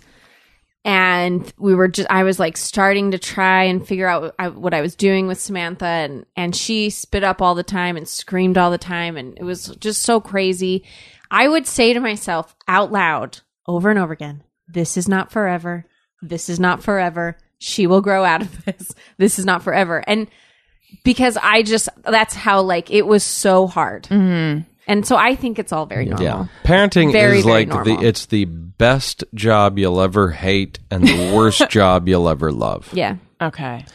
and we were just, I was like starting to try and figure out I, what I was doing with Samantha, and and she spit up all the time and screamed all the time, and it was just so crazy. I would say to myself out loud over and over again, "This is not forever. This is not forever. She will grow out of this. This is not forever." And because I just that's how like it was so hard. Mm-hmm. And so I think it's all very normal. Yeah, parenting Very, is very like normal. the it's the best job you'll ever hate and the worst job you'll ever love. Yeah. Okay.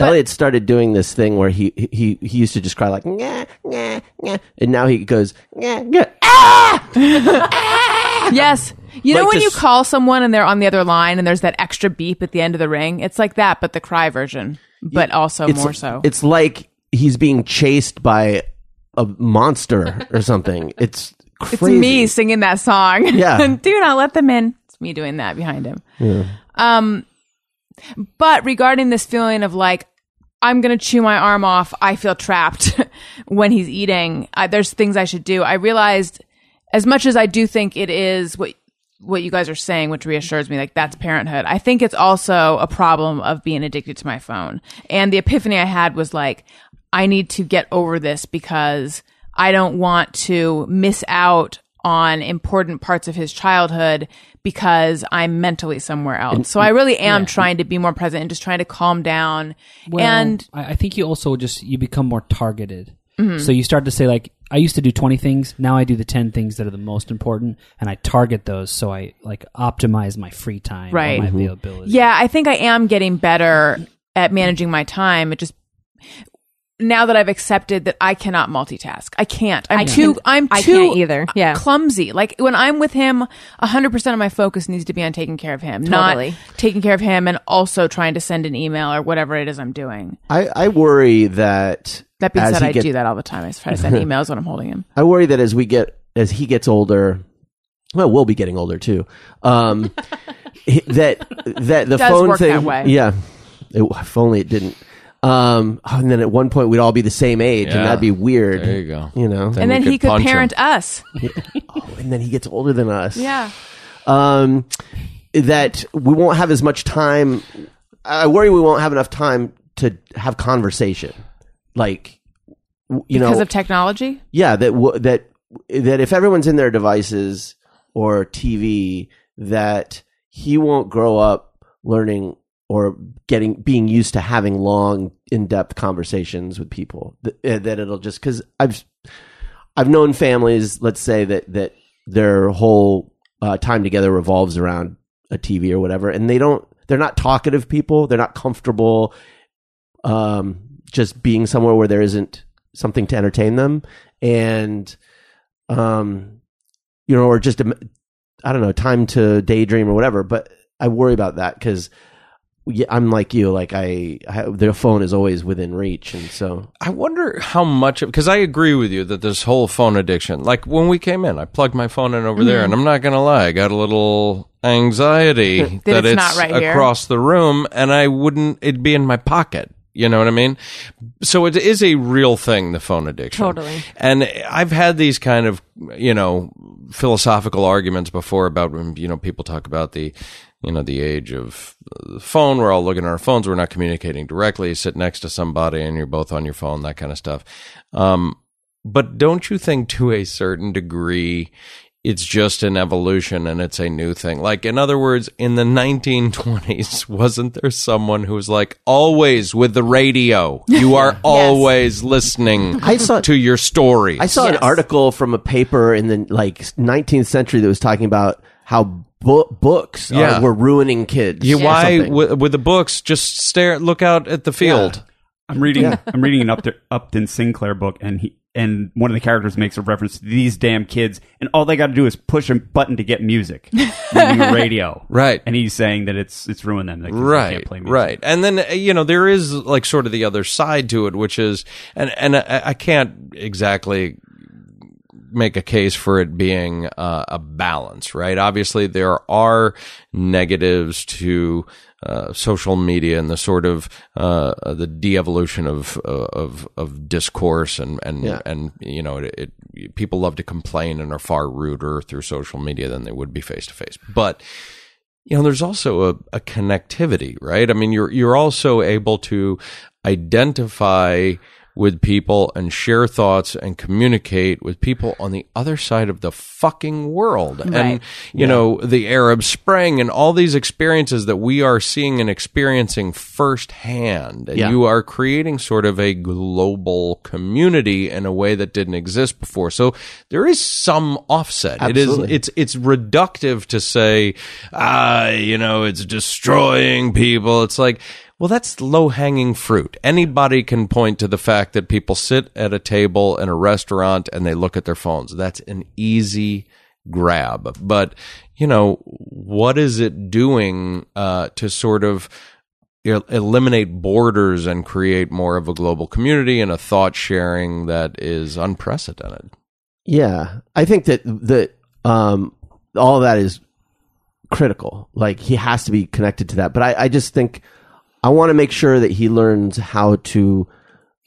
Elliot started doing this thing where he he he used to just cry like nah, nah, nah, and now he goes nah, nah, ah! Yes. You know Like when you call someone and they're on the other line and there's that extra beep at the end of the ring? It's like that, but the cry version, but also It's, more so. It's like he's being chased by a monster or something. It's It's me singing that song. Yeah. Do not let them in. It's me doing that behind him. Um, but regarding this feeling of like, I'm going to chew my arm off. I feel trapped when he's eating. I, there's things I should do. I realized as much as I do think it is what what you guys are saying, which reassures me, like that's parenthood. I think it's also a problem of being addicted to my phone. And the epiphany I had was like, I need to get over this because I don't want to miss out on important parts of his childhood because I'm mentally somewhere else. so I really am trying to be more present and just trying to calm down. Well, and I, I think you also just you become more targeted. Mm-hmm. So you start to say like, I used to do twenty things. Now I do the ten things that are the most important, and I target those. So I like optimize my free time, or Right. My Mhm. availability. Yeah, I think I am getting better at managing my time. It just now that I've accepted that I cannot multitask. I can't. I'm I too can't- I'm I too can't either. Yeah. clumsy. Like when I'm with him, 100% of my focus needs to be on taking care of him, Totally. not taking care of him and also trying to send an email or whatever it is I'm doing. I, I worry that That being as said, he I get- do that all the time. I try to send emails when I'm holding him. I worry that as we get as he gets older, well, we'll be getting older too. Um, that that the Does phone work thing, that way. yeah. It, if only it didn't. Um, and then at one point we'd all be the same age, and Yeah. that'd be weird. There you go. You know, Then and then he could punch him. parent us. oh, and then he gets older than us. Yeah. um, that we won't have as much time. I worry we won't have enough time to have conversation, like w- you because know, of technology? yeah, that w- that that if everyone's in their devices or TV, that he won't grow up learning or getting being used to having long, in depth conversations with people. That, uh, that it'll just because I've I've known families, let's say that that their whole uh, time together revolves around a TV or whatever, and they don't. They're not talkative people. They're not comfortable um, just being somewhere where there isn't something to entertain them, and um, you know, or just i don't know, time to daydream or whatever. But I worry about that because. Yeah, I'm like you. Like I, I, their phone is always within reach, and so I wonder how much because I agree with you that this whole phone addiction. Like when we came in, I plugged my phone in over there, mm-hmm. and I'm not gonna lie, I got a little anxiety that, it's not right here. across the room, and I wouldn't. It'd be in my pocket. You know what I mean? So it is a real thing, the phone addiction. Totally. And I've had these kind of, you know, philosophical arguments before about when, you know, people talk about the, you know, the age of the phone. We're all looking at our phones. We're not communicating directly. You sit next to somebody and you're both on your phone, that kind of stuff. Um, but don't you think to a certain degree, it's just an evolution and it's a new thing. Like, in other words, in the 1920s, wasn't there someone who was like, always with the radio, you are always listening I saw- to your story I saw an article from a paper in the like 19th century that was talking about how bu- books are- Yeah. were ruining kids. you, or why, with, with the books, just stare, look out at the field. I'm reading I'm reading an Upton, Upton Sinclair book, and he and one of the characters makes a reference to these damn kids, and all they got to do is push a button to get music, using a radio, Right. And he's saying that it's it's ruined them, like, 'cause they right can't play music. right and then uh, you know there is like sort of the other side to it which is and and i, I can't exactly make a case for it being uh, a balance right? Obviously there are negatives to uh, social media and the sort of uh, the de-evolution of of of discourse and and Yeah. and you know it, it people love to complain and are far ruder through social media than they would be face to face but you know there's also a, a connectivity right? I mean you're you're also able to identify with people and share thoughts and communicate with people on the other side of the fucking world. And Right. you know the arab spring and all these experiences that we are seeing and experiencing firsthand. And Yeah. you are creating sort of a global community in a way that didn't exist before. So there is some offset. It is it's it's reductive to say ah you know it's destroying people. It's like well that's low hanging fruit. Anybody can point to the fact that people sit at a table in a restaurant and they look at their phones. That's an easy grab. But you know what is it doing uh, to sort of eliminate borders and create more of a global community and a thought sharing that is unprecedented? Yeah, I think that that um, all that is critical. Like he has to be connected to that. But I, I just think I want to make sure that he learns how to,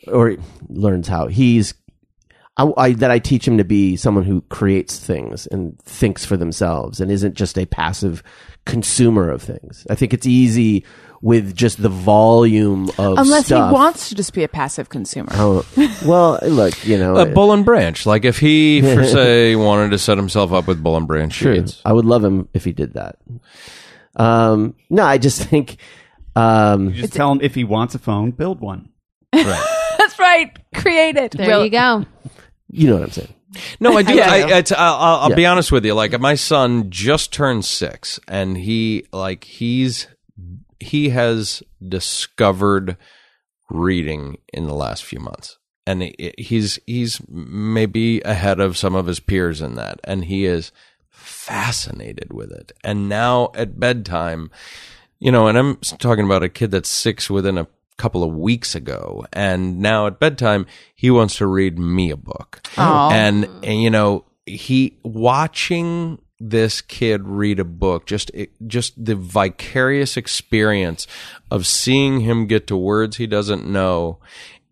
or learns how he's. I, I, that I teach him to be someone who creates things and thinks for themselves and isn't just a passive consumer of things. I think it's easy with just the volume of Unless stuff. he wants to just be a passive consumer. Oh, well, look, you know, a Bull and Branch. Like if he, for say, wanted to set himself up with Bull and Branch True. sheets. I would love him if he did that. Um, no, I just think, um, You just tell him if he wants a phone, build one. That's right. Create it. There Will- you go. you know what I'm saying. No, I do. Yeah. I, it's, I'll, I'll, I'll Yeah. be honest with you. Like my son just turned six, and he like he's he has discovered reading in the last few months, and he- he's he's maybe ahead of some of his peers in that, and he is fascinated with it. And now at bedtime, you know, and I'm talking about a kid that's six within a couple of weeks ago, and now at bedtime he wants to read me a book, Aw. and and you know he watching this kid read a book just it, just the vicarious experience of seeing him get to words he doesn't know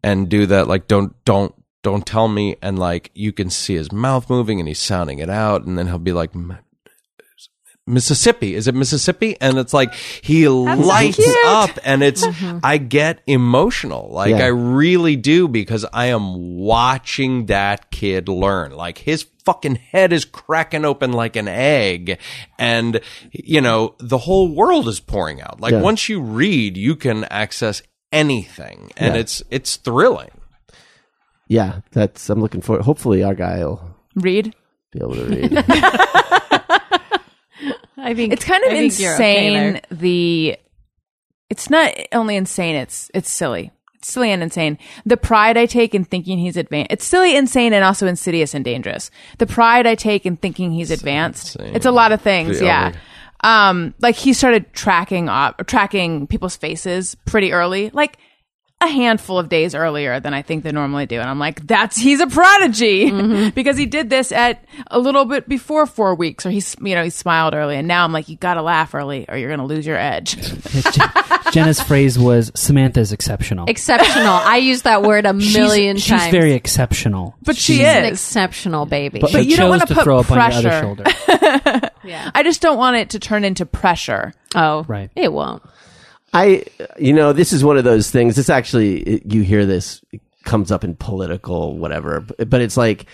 and do that like don't don't don't tell me and like you can see his mouth moving and he's sounding it out and then he'll be like "M- Mississippi. Is it Mississippi? And it's like he lights cute. up and it's uh-huh. I get emotional. Like Yeah. I really do because I am watching that kid learn. Like his fucking head is cracking open like an egg and you know, the whole world is pouring out. Like Yeah. once you read, you can access anything and Yeah. it's it's thrilling. Yeah, that's, I'm looking for, hopefully our guy will Read. be able to read. I think It's kind of I think okay insane. the it's not only insane. It's it's silly. It's silly and insane. The pride I take in thinking he's advanced. It's silly, insane, and also insidious and dangerous. The pride I take in thinking he's advanced. insane. It's a lot of things. Yeah. Yeah. Um, like he started tracking up, tracking people's faces pretty early, like a handful of days earlier than I think they normally do. And I'm like, that's he's a prodigy mm-hmm. because he did this at a little bit before four weeks, or he's you know he smiled early, and now I'm like, you got to laugh early, or you're gonna lose your edge. Jenna's phrase was Samantha's exceptional. Exceptional. I use that word a million she's, times. She's very exceptional. But she She's an is. exceptional baby. But, But you don't wanna put throw up on your other pressure. shoulder. yeah. I just don't want it to turn into pressure. Oh, Right. It won't. I, you know, this is one of those things. This actually, you hear this it comes up in political whatever, but, but it's like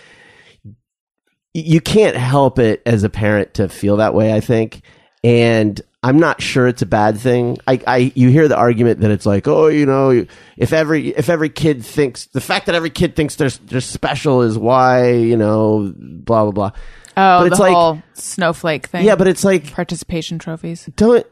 you can't help it as a parent to feel that way. I think, and I'm not sure it's a bad thing. I, I, you hear the argument that it's like, oh, you know, if every if every kid thinks the fact that every kid thinks they're they're special is why you know, blah blah blah. Oh, But the it's like- whole snowflake thing. Yeah, but it's like participation trophies. don't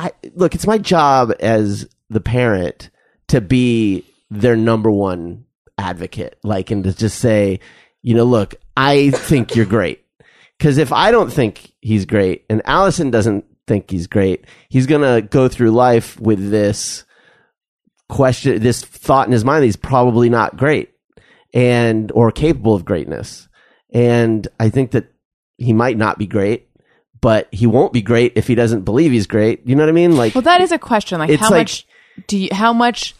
I look, it's my job as the parent to be their number one advocate, like, and to just say, you know, look, I think you're great. Cause if I don't think he's great and Allison doesn't think he's great, he's going to go through life with this question, this thought in his mind that he's probably not great and, or capable of greatness. And I think that he might not be great, but he won't be great if he doesn't believe he's great. You know what I mean? Like, Well, that is a question. Like, how like- much do you? How much?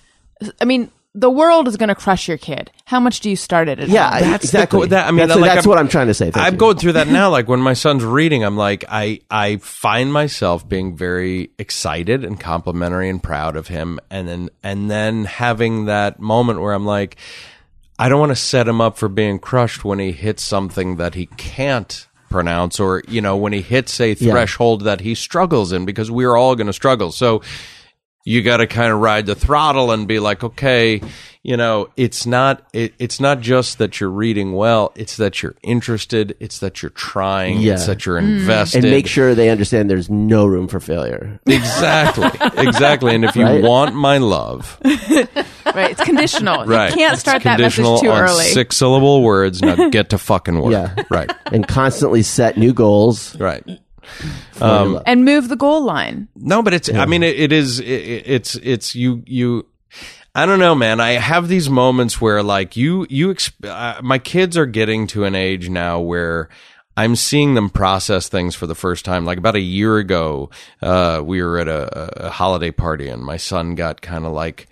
I mean, the world is going to crush your kid. How much do you start it at? yeah, home? That's exactly. co- that- I mean, that's, like, that's I'm- what I'm trying to say. Thank I'm you. going through that now. Like when my son's reading, I'm like, I I find myself being very excited and complimentary and proud of him, and then and then having that moment where I'm like, I don't want to set him up for being crushed when he hits something that he can't pronounce, or you know, when he hits a Yeah. threshold that he struggles in, because we're all going to struggle. So you got to kind of ride the throttle and be like, okay, you know, it's not it, it's not just that you're reading well; it's that you're interested, it's that you're trying, Yeah. it's that you're mm. invested, and make sure they understand there's no room for failure. exactly, exactly. And if you Right? want my love, right. It's conditional. right, You can't it's start that message conditional too on early. Six syllable words. Now get to fucking work. Yeah. right, and constantly set new goals. right. For your love. and move the goal line. No, but it's. I mean, it, it is. It, it's. It's you. You. I don't know, man. I have these moments where, like, you. You. Exp- uh, my kids are getting to an age now where I'm seeing them process things for the first time. Like about a year ago, uh, we were at a, a holiday party and my son got kind of like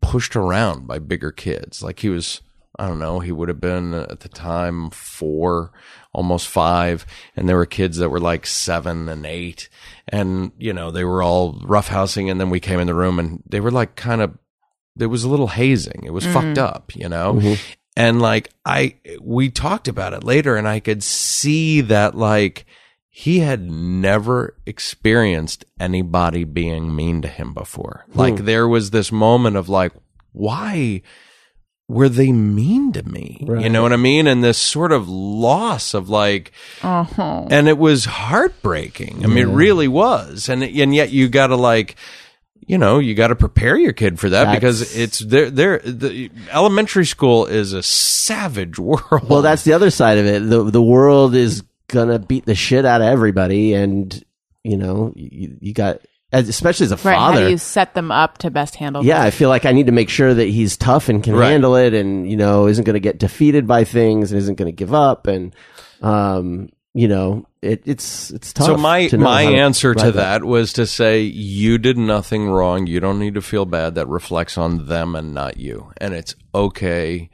pushed around by bigger kids. Like he was, I don't know, he would have been at the time four, almost five. And there were kids that were like seven and eight. And, you know, they were all roughhousing. And then we came in the room and they were like kind of, there was a little hazing. It was mm-hmm. fucked up, you know? Mm-hmm. And like, I, we talked about it later and I could see that like, he had never experienced anybody being mean to him before. Hmm. Like there was this moment of like, why were they mean to me? You know what I mean? And this sort of loss of like, uh-huh. and it was heartbreaking. I mean, it really was. And and yet you got to like. You know, you got to prepare your kid for that because it's there. There, the elementary school is a savage world. Well, that's the other side of it. The the world is gonna beat the shit out of everybody, and you know, you, you got especially as a Right. How do you set them up to best handle yeah, I feel like I need to make sure that he's tough and can Right. handle it, and you know, isn't going to get defeated by things, and isn't going to give up, and um, you know, it, it's it's tough. So my to know my how answer to ride that was to say you did nothing wrong. You don't need to feel bad. That reflects on them and not you. And it's okay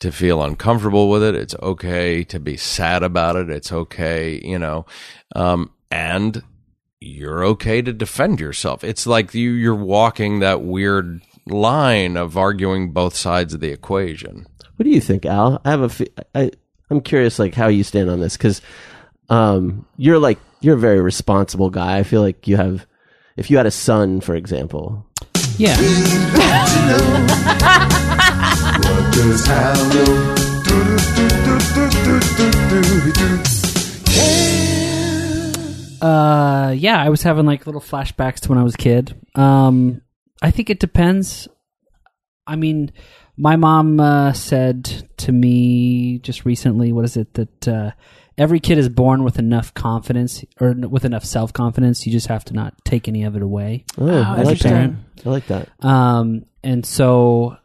to feel uncomfortable with it. It's okay to be sad about it. It's okay, you know. Um, and you're okay to defend yourself. It's like you you're walking that weird line of arguing both sides of the equation. What do you think, Al? I have a. fe- I, I'm curious, like how you stand on this, because um, you're like you're a very responsible guy. I feel like you have. If you had a son, for example, Yeah. Uh, yeah, I was having like little flashbacks to when I was a kid. Um, I think it depends. I mean, my mom uh, said to me just recently, what is it that uh, every kid is born with enough confidence or with enough self confidence. You just have to not take any of it away. oh, I like that. I like that. Um, and so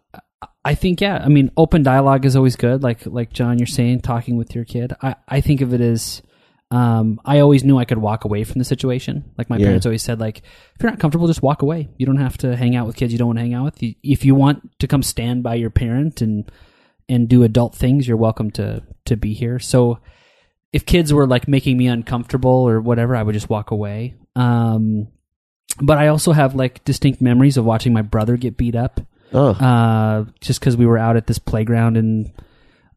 I think, yeah, I mean, open dialogue is always good. Like, like John, you're saying, talking with your kid. I, I think of it as, um, I always knew I could walk away from the situation. Like my Yeah. parents always said, like, if you're not comfortable, just walk away. You don't have to hang out with kids you don't want to hang out with. You- If you want to come stand by your parent and, and do adult things, you're welcome to, to be here. So if kids were like making me uncomfortable or whatever, I would just walk away. Um, but I also have like distinct memories of watching my brother get beat up Oh, uh, just because we were out at this playground in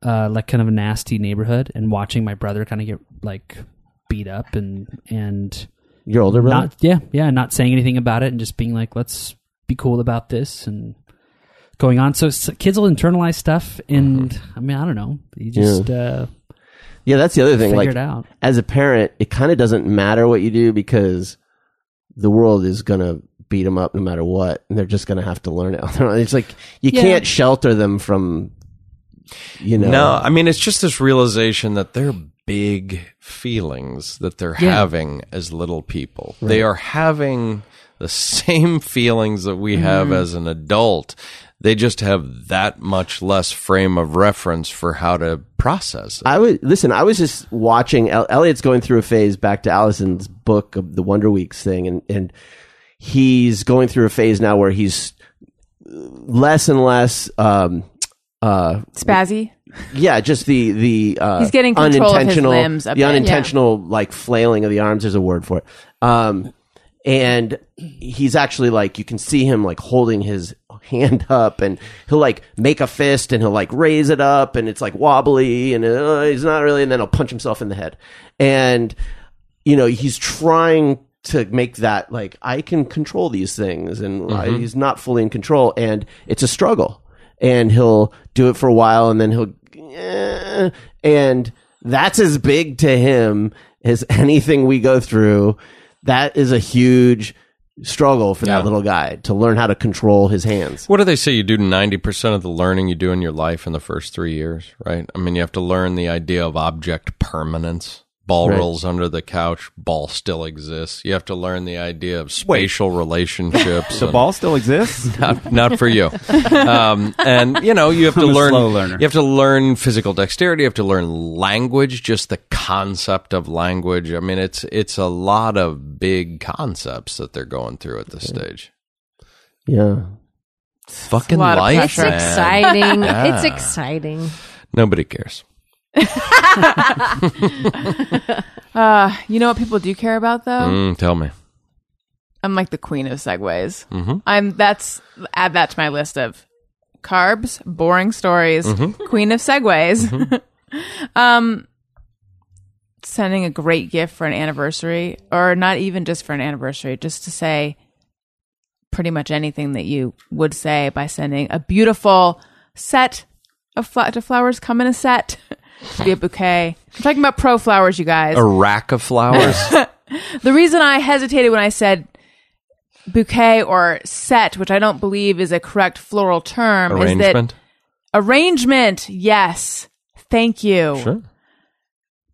uh, like kind of a nasty neighborhood and watching my brother kind of get like beat up and and your older brother. not yeah yeah not saying anything about it and just being like let's be cool about this and going on so, s kids will internalize stuff and I mean I don't know you just uh, yeah, that's the other thing. figure Like it out as a parent, it kind of doesn't matter what you do because the world is gonna beat them up no matter what, and they're just gonna have to learn it. on their own. It's like you Yeah. can't shelter them from, you know. No, I mean it's just this realization that they're big feelings that they're Yeah. having as little people. They are having the same feelings that we have Mm-hmm. as an adult. They just have that much less frame of reference for how to process it. I would listen. I was just watching. El- Elliot's going through a phase back to Allison's book of the Wonder Weeks thing, and and he's going through a phase now where he's less and less. Um, uh, Spazzy. yeah, just the the uh, He's getting control of his unintentional, limbs a the bit. unintentional like flailing of the arms. There's a word for it. Um, and he's actually like you can see him like holding his hand up, and he'll like make a fist, and he'll like raise it up, and it's like wobbly, and uh, he's not really, and then he'll punch himself in the head, and you know he's trying to make that like I can control these things, and uh, he's not fully in control, and it's a struggle and he'll do it for a while and then he'll eh, and that's as big to him as anything we go through that is a huge struggle for Yeah. that little guy to learn how to control his hands What do they say? You do 90% of the learning you do in your life in the first three years, right? I mean, you have to learn the idea of object permanence. Ball Right. rolls under the couch. Ball still exists. You have to learn the idea of spatial relationships. The ball still exists. not, not for you. Um, and you know, you have to I'm a learn. slow learner. You have to learn physical dexterity. You have to learn language. Just the concept of language. I mean, it's it's a lot of big concepts that they're going through at this stage. Yeah. Fucking lot life, It's man. exciting. Yeah. It's exciting. Nobody cares. Uh, you know what people do care about though? Mm, tell me. I'm like the queen of segues. Mhm. I'm that's add that to my list of carbs, boring stories, Mm-hmm. queen of segues. um, sending a great gift for an anniversary, or not even just for an anniversary, just to say pretty much anything that you would say by sending a beautiful set of do flowers come in a set. Be a bouquet. I'm talking about pro flowers, you guys. A rack of flowers. The reason I hesitated when I said bouquet or set, which I don't believe is a correct floral term, is Arrangement. that arrangement. Yes. Thank you. Sure.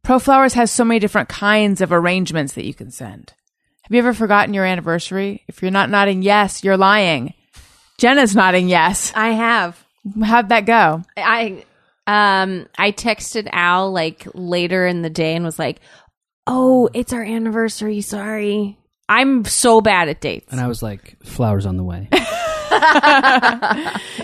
Pro Flowers has so many different kinds of arrangements that you can send. Have you ever forgotten your anniversary? If you're not nodding yes, you're lying. Jenna's nodding yes. I have. How'd that go? I um I texted Al like later in the day and was like, "Oh, it's our anniversary. Sorry." I'm so bad at dates. And I was like, flowers on the way.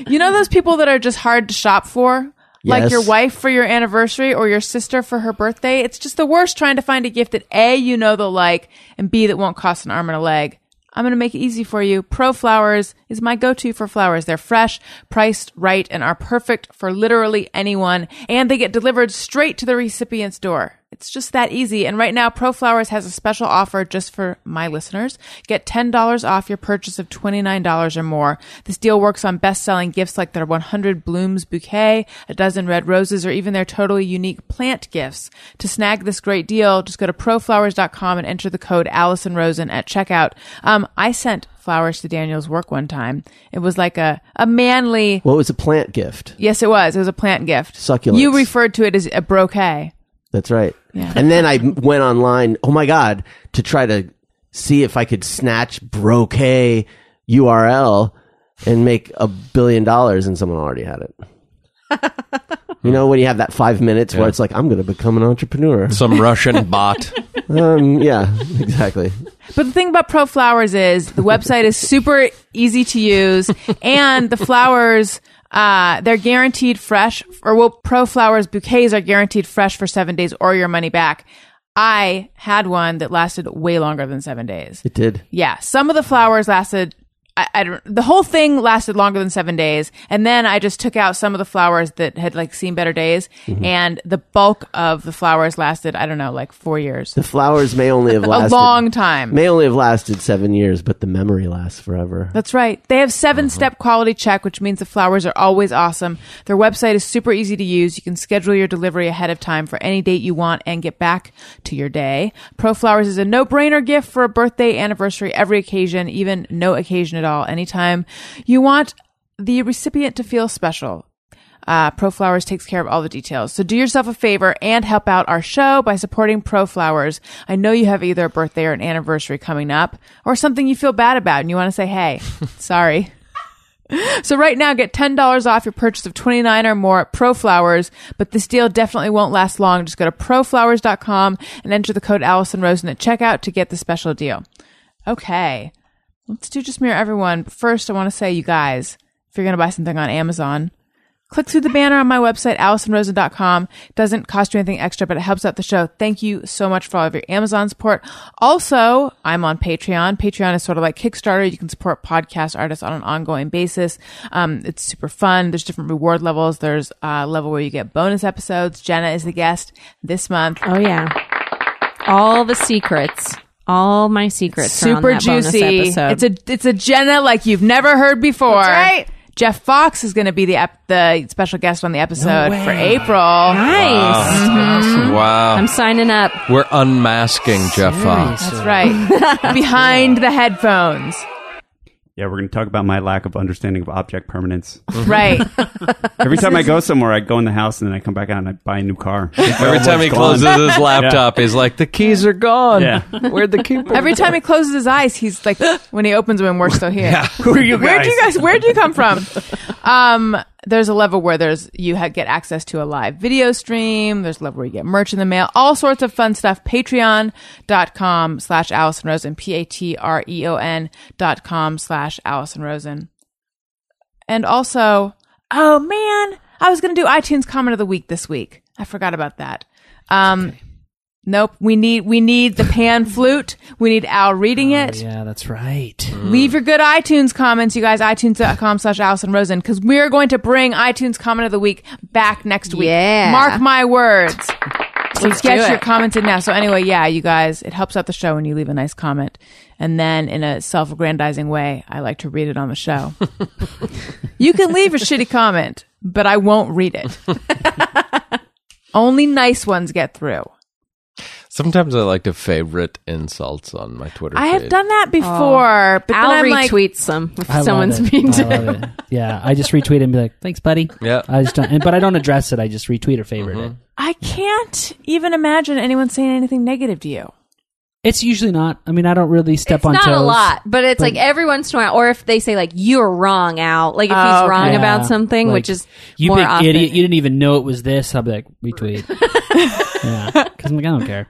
You know those people that are just hard to shop for? Like your wife for your anniversary or your sister for her birthday? It's just the worst trying to find a gift that A, you know they'll like, and B, that won't cost an arm and a leg. I'm going to make it easy for you. Pro Flowers is my go-to for flowers. They're fresh, priced right, and are perfect for literally anyone. And they get delivered straight to the recipient's door. It's just that easy. And right now, ProFlowers has a special offer just for my listeners. Get $10 off your purchase of $29 or more. This deal works on best-selling gifts like their 100 Blooms bouquet, a dozen red roses, or even their totally unique plant gifts. To snag this great deal, just go to proflowers.com and enter the code Allison Rosen at checkout. Um, I sent flowers to Daniel's work one time. It was like a, a manly, What was a plant gift? yes, it was. It was a plant gift. Succulent. You referred to it as a brocade. That's right. Yeah. And then I went online, oh my God, to try to see if I could snatch brocade URL and make a billion dollars, and someone already had it. you know, when you have that five minutes where Yeah. it's like, I'm going to become an entrepreneur. Some Russian bot. um, yeah, exactly. But the thing about Pro Flowers is the website is super easy to use, and the flowers uh, they're guaranteed fresh. Or well, Pro Flowers bouquets are guaranteed fresh for seven days or your money back. I had one that lasted way longer than seven days. It did. Yeah, some of the flowers lasted. I, I don't, the whole thing lasted longer than seven days, and then I just took out some of the flowers that had like seen better days, Mm-hmm. and the bulk of the flowers lasted. I don't know, like four years, The flowers may only have lasted a long time. may only have lasted seven years, but the memory lasts forever. That's right. They have seven step quality check, which means the flowers are always awesome. Their website is super easy to use. You can schedule your delivery ahead of time for any date you want and get back to your day. Pro Flowers is a no brainer gift for a birthday, anniversary, every occasion, even no occasion at all. Anytime you want the recipient to feel special. Uh, Pro Flowers takes care of all the details. So do yourself a favor and help out our show by supporting Pro Flowers. I know you have either a birthday or an anniversary coming up or something you feel bad about and you want to say, hey, sorry. So right now, get $10 off your purchase of 29 or more at Pro Flowers, but this deal definitely won't last long. Just go to proflowers.com and enter the code Allison Rosen at checkout to get the special deal. Okay. Let's do just mirror everyone. But first, I want to say, you guys, if you're going to buy something on Amazon, click through the banner on my website, AllisonRosen.com. Doesn't cost you anything extra, but it helps out the show. Thank you so much for all of your Amazon support. Also, I'm on Patreon. Patreon is sort of like Kickstarter. You can support podcast artists on an ongoing basis. Um, it's super fun. There's different reward levels. There's a level where you get bonus episodes. Jenna is the guest this month. Oh yeah. All the secrets. All my secrets. are on super that bonus juicy. episode. It's a it's a Jenna like you've never heard before. That's right. Jeff Fox is going to be the ep- the special guest on the episode for April. nice. Wow. I'm signing up. We're unmasking Jeff Fox. That's right. Behind the headphones. Yeah, we're going to talk about my lack of understanding of object permanence. Right. Every time I go somewhere, I go in the house and then I come back out and I buy a new car. Every time he It's closes his laptop, he's like, "The keys are gone. Yeah. Where'd the key?" Every time he closes his eyes, he's like, when he opens them, and we're still here. Yeah. Who are you guys? Where'd you guys? Where'd you come from? Um, there's a level where there's you ha- get access to a live video stream. There's a level where you get merch in the mail. All sorts of fun stuff. Patreon.com slash Allison Rosen. P A T R E O N dot com slash Allison Rosen. And also, oh man, I was gonna do iTunes comment of the week this week. I forgot about that. Um. Nope. We need we need the pan flute. We need Al reading oh, it. yeah, that's right. Mm. Leave your good iTunes comments, you guys. iTunes.com slash Allison Rosen, because we're going to bring iTunes comment of the week back next week. Yeah. Mark my words. So Let's do get it. your comments in now. So anyway, yeah, you guys, it helps out the show when you leave a nice comment. And then in a self-aggrandizing way, I like to read it on the show. you can leave a shitty comment, but I won't read it. Only nice ones get through. Sometimes I like to favorite insults on my Twitter. I have feed. done that before, oh, but I'll then I'm like, retweet some if I love someone's it. being I love it. Yeah, I just retweet it and be like, "Thanks, buddy." Yeah. I just don't, and, but I don't address it. I just retweet or favorite it. Mm-hmm. I can't even imagine anyone saying anything negative to you. It's usually not. I mean, I don't really step it's on not toes. a lot, but it's But- like every once in a while, or if they say like you're wrong, Al, like if Oh, he's wrong Yeah. about something, Like, which is you more big often. idiot. You didn't even know it was this. I'll be like, retweet. yeah, because I'm like, I don't care.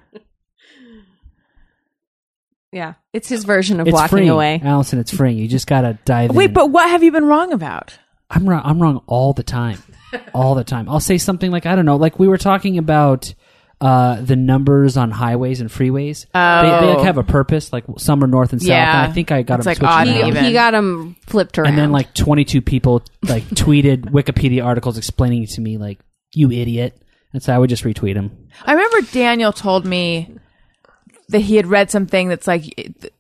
yeah, it's his version of It's walking freeing, away. Allison. It's free. You just gotta dive in. Wait, but what have you been wrong about? I'm wrong. I'm wrong all the time. all the time. I'll say something like I don't know. Like we were talking about uh, the numbers on highways and freeways. They, they like, have a purpose. Like some are north and south. Yeah. And I think I got It's them like switched odd and He, even. he got him flipped around, and then like 22 people like tweeted Wikipedia articles explaining to me like you idiot. And so I would just retweet him. I remember Daniel told me that he had read something that's like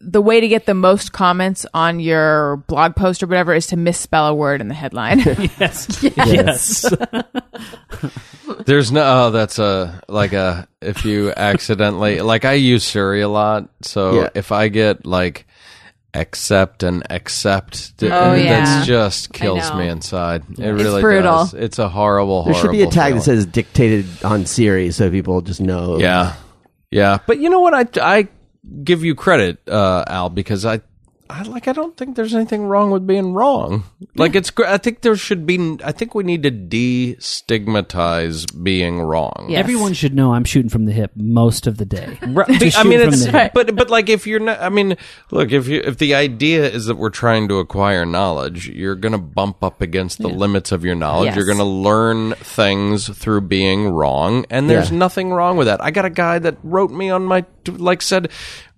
the way to get the most comments on your blog post or whatever is to misspell a word in the headline. Yes. Yes. There's no. Oh, that's a like a if you accidentally like I use Siri a lot, so Yeah. if I get like accept and accept, th- Oh, yeah. that just kills me inside. It really brutal. does. It's a horrible, There should be a tag that says dictated on Siri so people just know. Yeah, yeah. But you know what? I I give you credit, uh, Al, because I. I like. I don't think there's anything wrong with being wrong. Like it's. I think there should be. I think we need to destigmatize being wrong. Yes. Everyone should know I'm shooting from the hip most of the day. Right. I mean, it's the but but like if you're not, I mean, look if you if the idea is that we're trying to acquire knowledge, you're going to bump up against the limits of your knowledge. Yes. You're going to learn things through being wrong, and there's Yeah. nothing wrong with that. I got a guy that wrote me on my like said.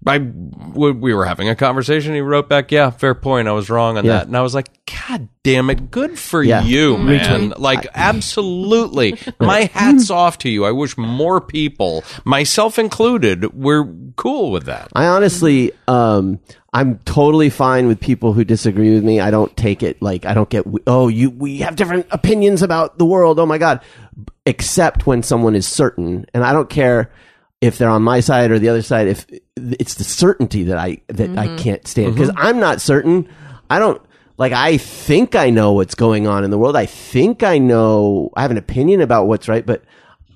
I we we were having a conversation. He wrote back, "Yeah, fair point. I was wrong on Yeah. that." And I was like, "God damn it, good for Yeah. you, man! Like, absolutely, my hats off to you. I wish more people, myself included, were cool with that." I honestly, um, I'm totally fine with people who disagree with me. I don't take it like I don't get. Oh, you we have different opinions about the world. Oh my god, except when someone is certain, and I don't care if they're on my side or the other side. If it's the certainty that I that I mm-hmm. can't stand mm-hmm. because I'm not certain. I don't like. I think I know what's going on in the world. I think I know. I have an opinion about what's right, but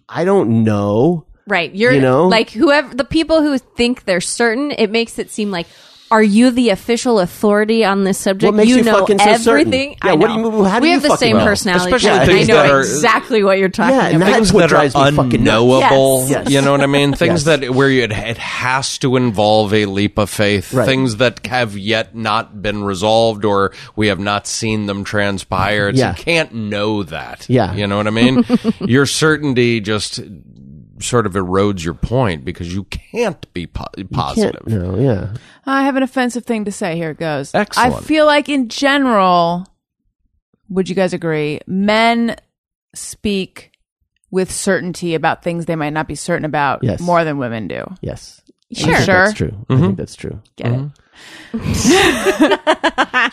I don't know. Right. You're You know? like whoever the people who think they're certain, it makes it seem like are you the official authority on this subject? What makes you know fucking so certain? everything. Yeah, I what do you- how do we you have the same know? personality. Especially traits. things I know that are- exactly what you're talking Yeah, and about. things that are drives me fucking nuts. unknowable. Yes. You know what I mean? Things Yes. that where you, it, it has to involve a leap of faith. Right. Things that have yet not been resolved or we have not seen them transpire. It's, Yeah. You can't know that. Yeah. you know what I mean. your certainty just sort of erodes your point because you can't be po- positive. Can't, no, yeah. I have an offensive thing to say. Here it goes. Excellent. I feel like in general, would you guys agree? Men speak with certainty about things they might not be certain about Yes. more than women do. Yes. Sure. I think Sure. That's true. I think mm-hmm. that's true. Get it? Mm-hmm.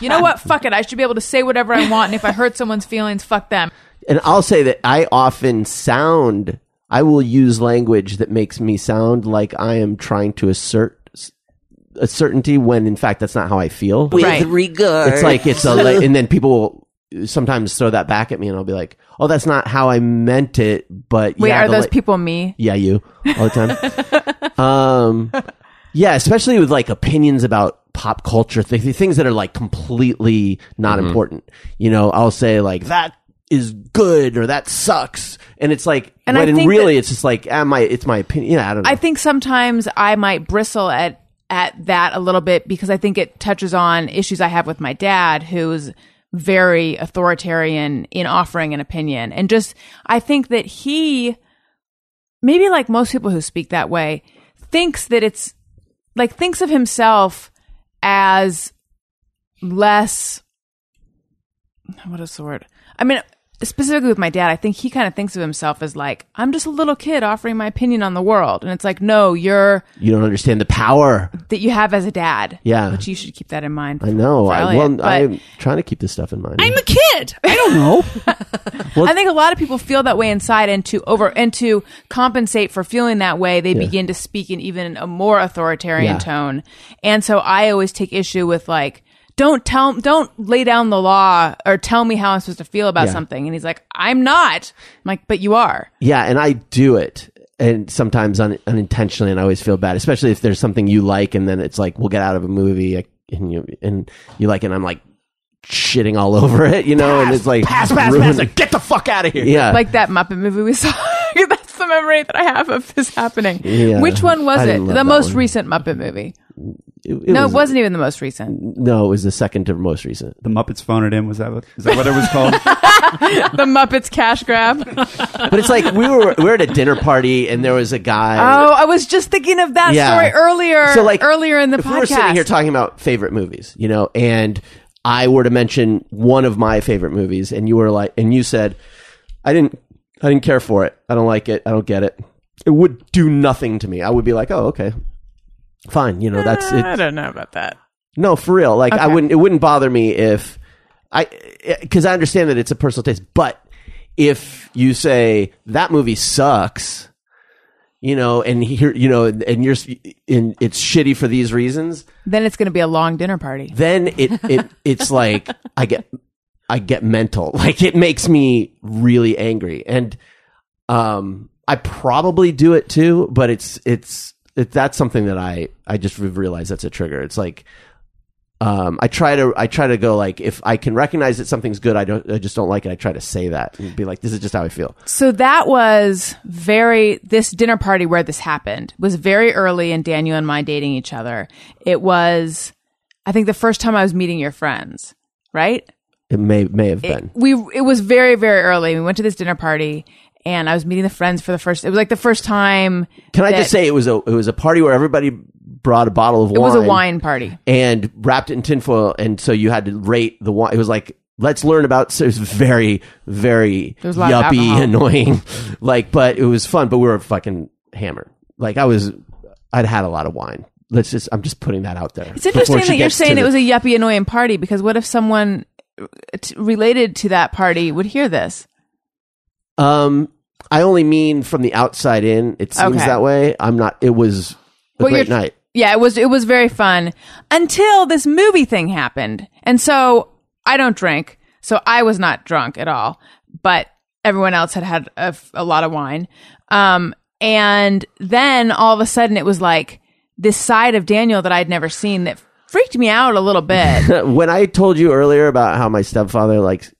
you know what? Fuck it. I should be able to say whatever I want, and if I hurt someone's feelings, fuck them. And I'll say that I often sound, I will use language that makes me sound like I am trying to assert a certainty when in fact that's not how I feel. With Right. It's like it's a li- and then people will sometimes throw that back at me and I'll be like, "Oh, that's not how I meant it." But Wait, yeah, are those li- people me? Yeah, you all the time. um, yeah, especially with like opinions about pop culture, th- things that are like completely not important. You know, I'll say like that is good or that sucks, and it's like, And when I in think really, that- it's just like, ah, my, it's my opinion. Yeah, I don't know. I think sometimes I might bristle at at that a little bit because I think it touches on issues I have with my dad, who's very authoritarian in offering an opinion, and just I think that he, maybe like most people who speak that way, thinks that it's like thinks of himself as less. What is the word? I mean, specifically with my dad, I think he kind of thinks of himself as like, I'm just a little kid offering my opinion on the world. And it's like, no, you're you don't understand the power. that you have as a dad. Yeah. Which you should keep that in mind. I know. I, well, I'm trying to keep this stuff in mind. I'm a kid. I don't know. I think a lot of people feel that way inside and to over and to compensate for feeling that way, they begin to speak in even a more authoritarian Yeah. tone. And so I always take issue with like, don't tell, don't lay down the law or tell me how I'm supposed to feel about Yeah. something. And he's like, I'm not. I'm like, but you are. Yeah, and I do it, and sometimes un- unintentionally, and I always feel bad, especially if there's something you like, and then it's like we'll get out of a movie, and you and you like, and I'm like shitting all over it, you know, and it's like pass, pass, ruin- pass, like, get the fuck out of here. Yeah, like that Muppet movie we saw. That's the memory that I have of this happening. Yeah. Which one was I it? The most one. recent Muppet movie. It, it no, was, it wasn't even the most recent. No, it was the second to most recent. The Muppets phone it in. Was that what, is that what it was called? the Muppets cash grab. But it's like we were we were at a dinner party, and there was a guy. Oh, I was just thinking of that Yeah. story earlier. So, like, earlier in the if podcast. we were sitting here talking about favorite movies, you know, and I were to mention one of my favorite movies, and you were like, and you said, I didn't, I didn't care for it. I don't like it. I don't get it. It would do nothing to me. I would be like, oh, okay, fine. You know, that's I don't know about that. No, for real. Like, I Okay. wouldn't. It wouldn't bother me if I, because I understand that it's a personal taste. But if you say that movie sucks. You know, and here, you know, and you're, and it's shitty for these reasons Then it's going to be a long dinner party. then it it it's like I get I get mental. Like it makes me really angry. And um I probably do it too, but it's it's it, that's something that I I just realize that's a trigger. It's like um I try to I try to go like if I can recognize that something's good, I don't I just don't like it. I try to say that and be like this is just how I feel. So that was very this dinner party where this happened was very early in Daniel and my dating each other. It was I think the first time I was meeting your friends, right? It may may have been. we it was very very early. We went to this dinner party and I was meeting the friends for the first. It was like the first time. Can I that- just say it was a it was a party where everybody brought a bottle of wine it wine. was a wine party? and wrapped it in tinfoil, and so you had to rate the wine. It was like let's learn about. So it was very, very was a lot of yuppie, alcohol. annoying. Like, but it was fun. But we were fucking hammered. Like I was, I'd had a lot of wine. Let's just. I'm just putting that out there. It's interesting that you're saying it was a yuppie annoying party because what if someone uh, t- related to that party would hear this? Um, I only mean from the outside in. It seems Okay. that way. I'm not. It was a Well, great you're- night. Yeah, it was it was very fun until this movie thing happened. And so I don't drink, so I was not drunk at all, but everyone else had had a, f- a lot of wine. Um and then all of a sudden it was like this side of Daniel that I'd never seen that freaked me out a little bit. when I told you earlier about how my stepfather like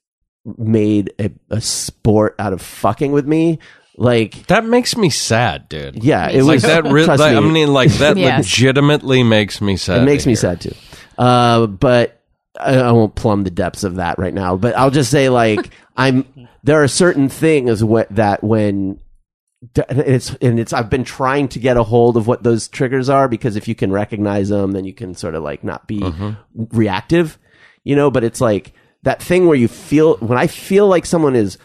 made a, a sport out of fucking with me, like That makes me sad, dude. yeah, it like was that. Re- trust like, I mean, like that Yes. legitimately makes me sad. it makes me hear. sad too. Uh, but I, I won't plumb the depths of that right now. But I'll just say like I'm there are certain things wh- that when it's and it's I've been trying to get a hold of what those triggers are because if you can recognize them, then you can sort of like not be reactive, you know. But it's like that thing where you feel when I feel like someone is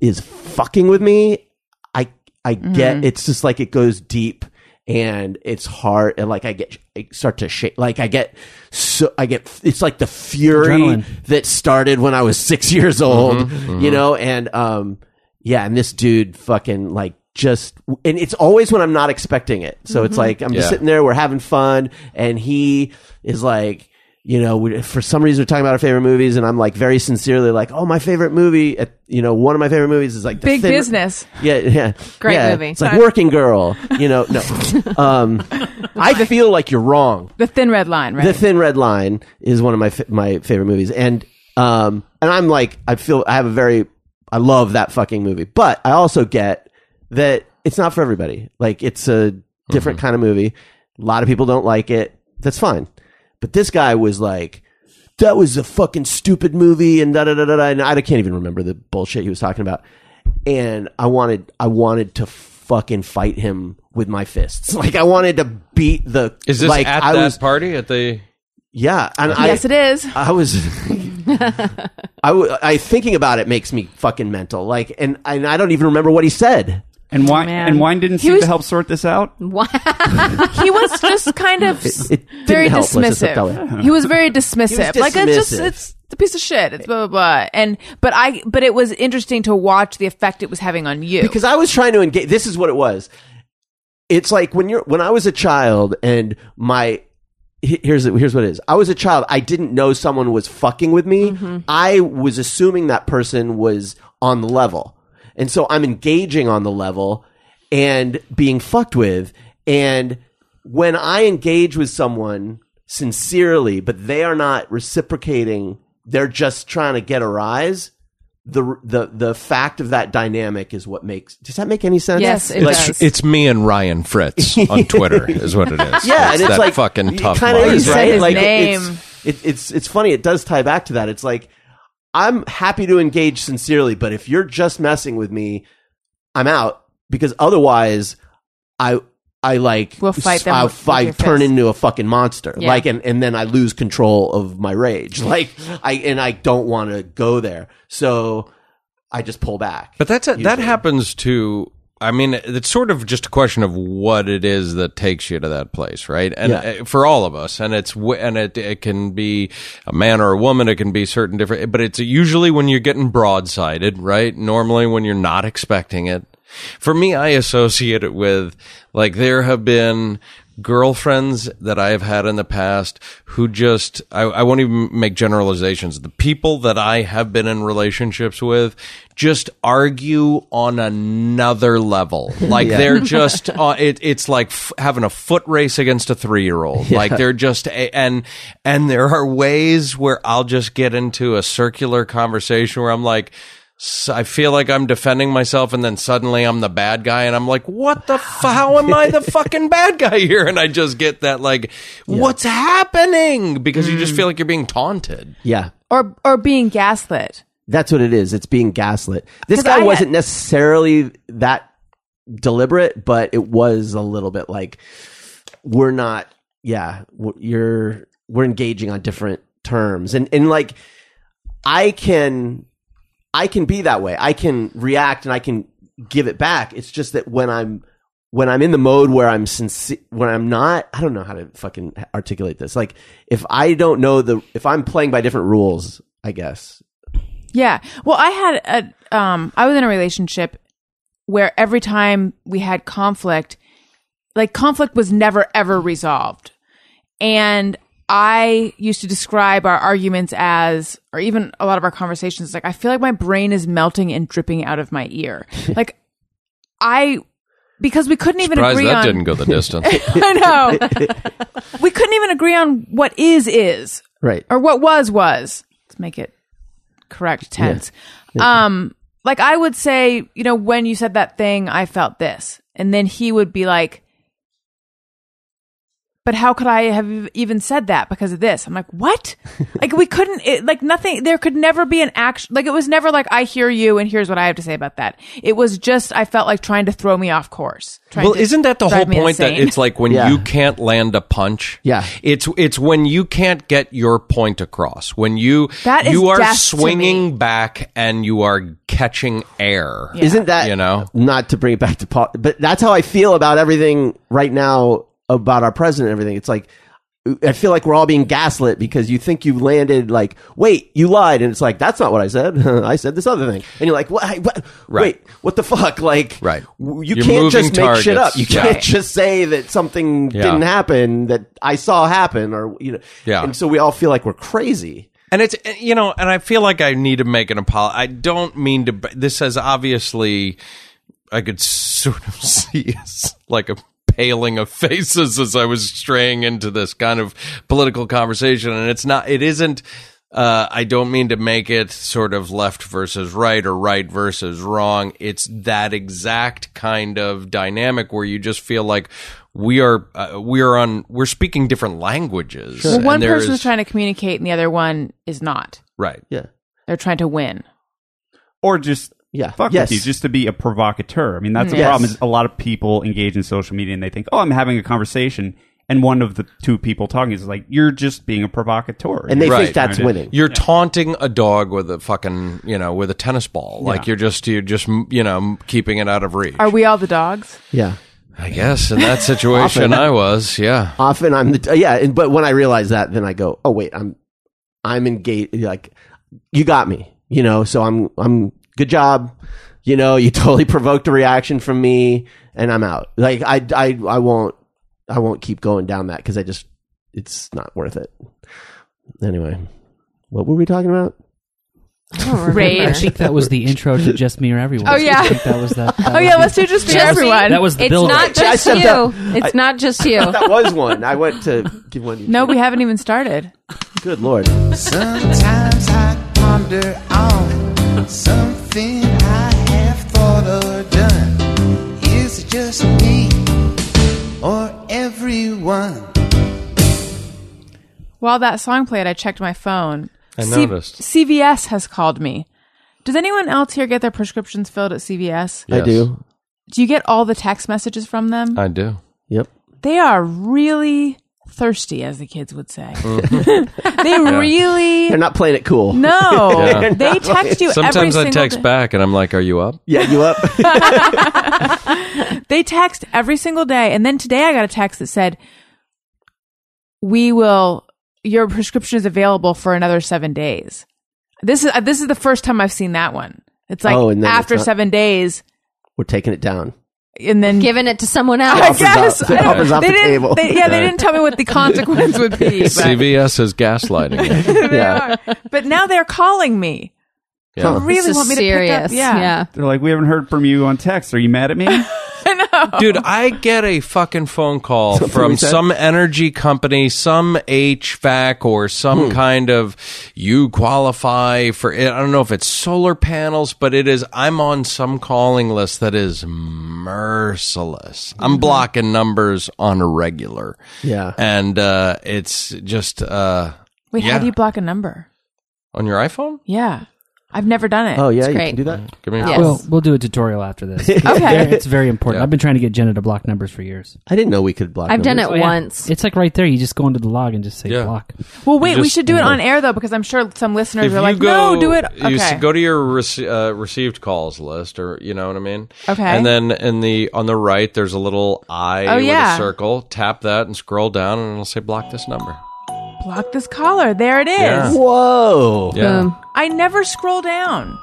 is fucking with me, I I get mm-hmm. it's just like it goes deep and it's hard and like I get I start to shake like I get so I get it's like the fury Adrenaline. that started when I was 6 years mm-hmm. old, mm-hmm. you know, and um yeah, and this dude fucking like just and it's always when I'm not expecting it. So it's like I'm just Yeah. sitting there, we're having fun, and he is like, you know, we, for some reason we're talking about our favorite movies, and I'm like very sincerely like, oh, my favorite movie, at, you know, one of my favorite movies is like The Big Thin- business. Yeah, yeah, Great yeah. movie. It's like Working Girl, you know. No, um, I feel like you're wrong. The thin red line, right? The Thin Red Line is one of my fa- my favorite movies, and um, and I'm like, I feel I have a very, I love that fucking movie, but I also get that it's not for everybody. Like, it's a different kind of movie. A lot of people don't like it. That's fine, but this guy was like. That was a fucking stupid movie, and da da da da. da," And I can't even remember the bullshit he was talking about. And I wanted, I wanted to fucking fight him with my fists. Like I wanted to beat the. Is this like, at I that was, party at the? yeah, and yes, I, it is. I was, I, w- I thinking about it makes me fucking mental. Like, and and I don't even remember what he said. And wine Man. and wine didn't He seem was- to help sort this out. Why? he was just kind of It- it very help, let's just put it that way. dismissive. He was very dismissive. like it's just it's a piece of shit. It's blah blah blah. And but I but it was interesting to watch the effect it was having on you. because I was trying to engage. This is what it was. It's like when you're when I was a child and my here's here's what it is. I was a child. I didn't know someone was fucking with me. Mm-hmm. I was assuming that person was on the level, and so I'm engaging on the level and being fucked with. And when I engage with someone sincerely, but they are not reciprocating, they're just trying to get a rise the the the fact of that dynamic is what makes. Does that make any sense? Yes, it Like, does. It's, it's me and Ryan Fritz on Twitter, is what it is. Yeah, and it's that like fucking tough. kinda is, You said right? his like name. It's, it, it's it's funny. It does tie back to that. It's like I'm happy to engage sincerely, but if you're just messing with me, I'm out because otherwise, I I like We'll fight them I'll with- with fight, your turn fist. into a fucking monster. Yeah. Like and and then I lose control of my rage. Like I and I don't want to go there. So I just pull back. But that's a, that happens to. I mean, it's sort of just a question of what it is that takes you to that place, right? And Yeah. uh, for all of us, and it's and it it can be a man or a woman, it can be certain different, but it's usually when you're getting broadsided, right? Normally when you're not expecting it. For me, I associate it with like there have been girlfriends that I have had in the past who just I, I won't even make generalizations. The people that I have been in relationships with just argue on another level. Like they're just uh, it, it's like f- having a foot race against a three year old. Like they're just a, and and there are ways where I'll just get into a circular conversation where I'm like. So I feel like I'm defending myself, and then suddenly I'm the bad guy, and I'm like, "What the? F- how am I the fucking bad guy here?" And I just get that, like, "What's happening?" Because you just mm. feel like you're being taunted. yeah. or or being gaslit. That's what it is. It's being gaslit. This guy I wasn't necessarily that deliberate, but it was a little bit like we're not. Yeah, you're we're engaging on different terms, and and like I can I can be that way. I can react and I can give it back. It's just that when I'm when I'm in the mode where I'm sincere, when I'm not, I don't know how to fucking articulate this. Like if I don't know the, if I'm playing by different rules, I guess Yeah. Well, I had a um I was in a relationship where every time we had conflict, like conflict was never ever resolved. And I used to describe our arguments as or even a lot of our conversations like I feel like my brain is melting and dripping out of my ear. like I because we couldn't even Surprised agree that on didn't go the distance. I know. we couldn't even agree on what is is right. or what was was let's make it correct tense um like i would say you know when you said that thing i felt this and then he would be like but how could I have even said that because of this? I'm like, what? like we couldn't, it, like nothing, there could never be an action. Like it was never like, I hear you and here's what I have to say about that. It was just, I felt like trying to throw me off course. Well, to isn't that the whole me point that it's like when Yeah. you can't land a punch? Yeah. It's it's when you can't get your point across. When you That is you are swinging back and you are catching air. Isn't that You know? Not to bring it back to Paul, but that's how I feel about everything right now about our president and everything. It's like I feel like we're all being gaslit because you think you landed like, wait, you lied, and it's like that's not what I said. I said this other thing, and you're like, what? what? Right. Wait, what the fuck? Like, Right. You You're can't just make shit up. You can't just say that something Yeah. didn't happen that I saw happen, or you know. Yeah. And so we all feel like we're crazy. And it's eh, you know, and I feel like I need to make an apology. I don't mean to. This has obviously, I could sort of see as like a paling of faces as I was straying into this kind of political conversation, and it's not. It isn't. Uh, I don't mean to make it sort of left versus right or right versus wrong. It's that exact kind of dynamic where you just feel like we are uh, we are on we're speaking different languages. Well, one person is- is trying to communicate and the other one is not. right. Yeah. They're trying to win. or just Yeah. fuck Yes. with you, just to be a provocateur. I mean, that's the Yes. problem. Is a lot of people engage in social media and they think, "Oh, I'm having a conversation," and one of the two people talking is like, "You're just being a provocateur," And they Right. think that's winning. You're taunting a dog with a fucking, you know, with a tennis ball. Like you're just, you're just, you know, keeping it out of reach. Are we all the dogs? Yeah. I guess in that situation, I was. Yeah. Often I'm the yeah, and, but when I realize that, then I go, oh wait, I'm I'm engaged. Like you got me, you know. So I'm I'm good job. You know, you totally provoked a reaction from me, and I'm out. Like I I I won't I won't keep going down that because I just it's not worth it. Anyway, what were we talking about? I think that was the intro to Just Me or Everyone. Oh, yeah. I think that was that. that Oh was yeah, the- let's do just for Just everyone. That was the it's build. not I just you. up. It's not just you. That was one. I went to give one. no, we haven't even started. Good lord. Sometimes I ponder on something I have thought or done. Is it just me or everyone? While that song played, I checked my phone. I noticed. CVS has called me. Does anyone else here get their prescriptions filled at CVS? I Yes. do. Do you get all the text messages from them? I do. Yep. they are really thirsty, as the kids would say. Mm-hmm. they really They're not playing it cool. no. Yeah. They text you every Sometimes I single text day. back and I'm like, "Are you up?" Yeah, you up? They text every single day, and then today I got a text that said, "We will. Your prescription is available for another seven days." This is uh, this is the first time I've seen that one. It's like Oh, and then after it's not- seven days, We're taking it down. And then Giving it to someone else. I guess off- the offer's off they the didn't. table. They, yeah, they didn't tell me what the consequence would be. But, CVS is gaslighting. you. they Yeah. are. but now they're calling me. Yeah. They really This is want me to pick up. Yeah. yeah. They're like, "We haven't heard from you on text. Are you mad at me?" Dude, I get a fucking phone call we from said? some energy company, some HVAC or some kind of you qualify for I don't know if it's solar panels, but it is I'm on some calling list that is merciless. I'm blocking numbers on a regular. Yeah. And uh it's just uh Wait, yeah. how do you block a number? on your iPhone? Yeah, I've never done it. Oh yeah, you great. can do that. Give me a Yes. We'll, we'll do a tutorial after this. Okay. It's very important. Yeah. I've been trying to get Jenna to block numbers for years. I didn't know we could block. Numbers. I've done it numbers. once. It's like right there. You just go into the log and just say Yeah. block. Well, wait, we just- should do it on air though, because I'm sure some listeners if are like, go, "No, do it." Okay. You s- go to your rece- uh, received calls list, or you know what I mean. Okay. And then in the on the right, there's a little eye Oh, with yeah. a circle. Tap that and scroll down, and it'll say block this number. Block this caller. There it is. Yeah. Whoa. Yeah. Boom. I never scroll down,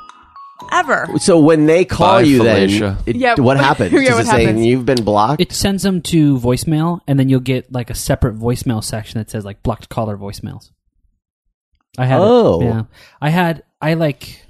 ever. So when they call Bye, you, Felicia. then it, Yeah. what happens? Yeah, Does what it say happens? you've been blocked? It sends them to voicemail, and then you'll get like a separate voicemail section that says like blocked caller voicemails. I had. it. Oh. yeah. I had. I like.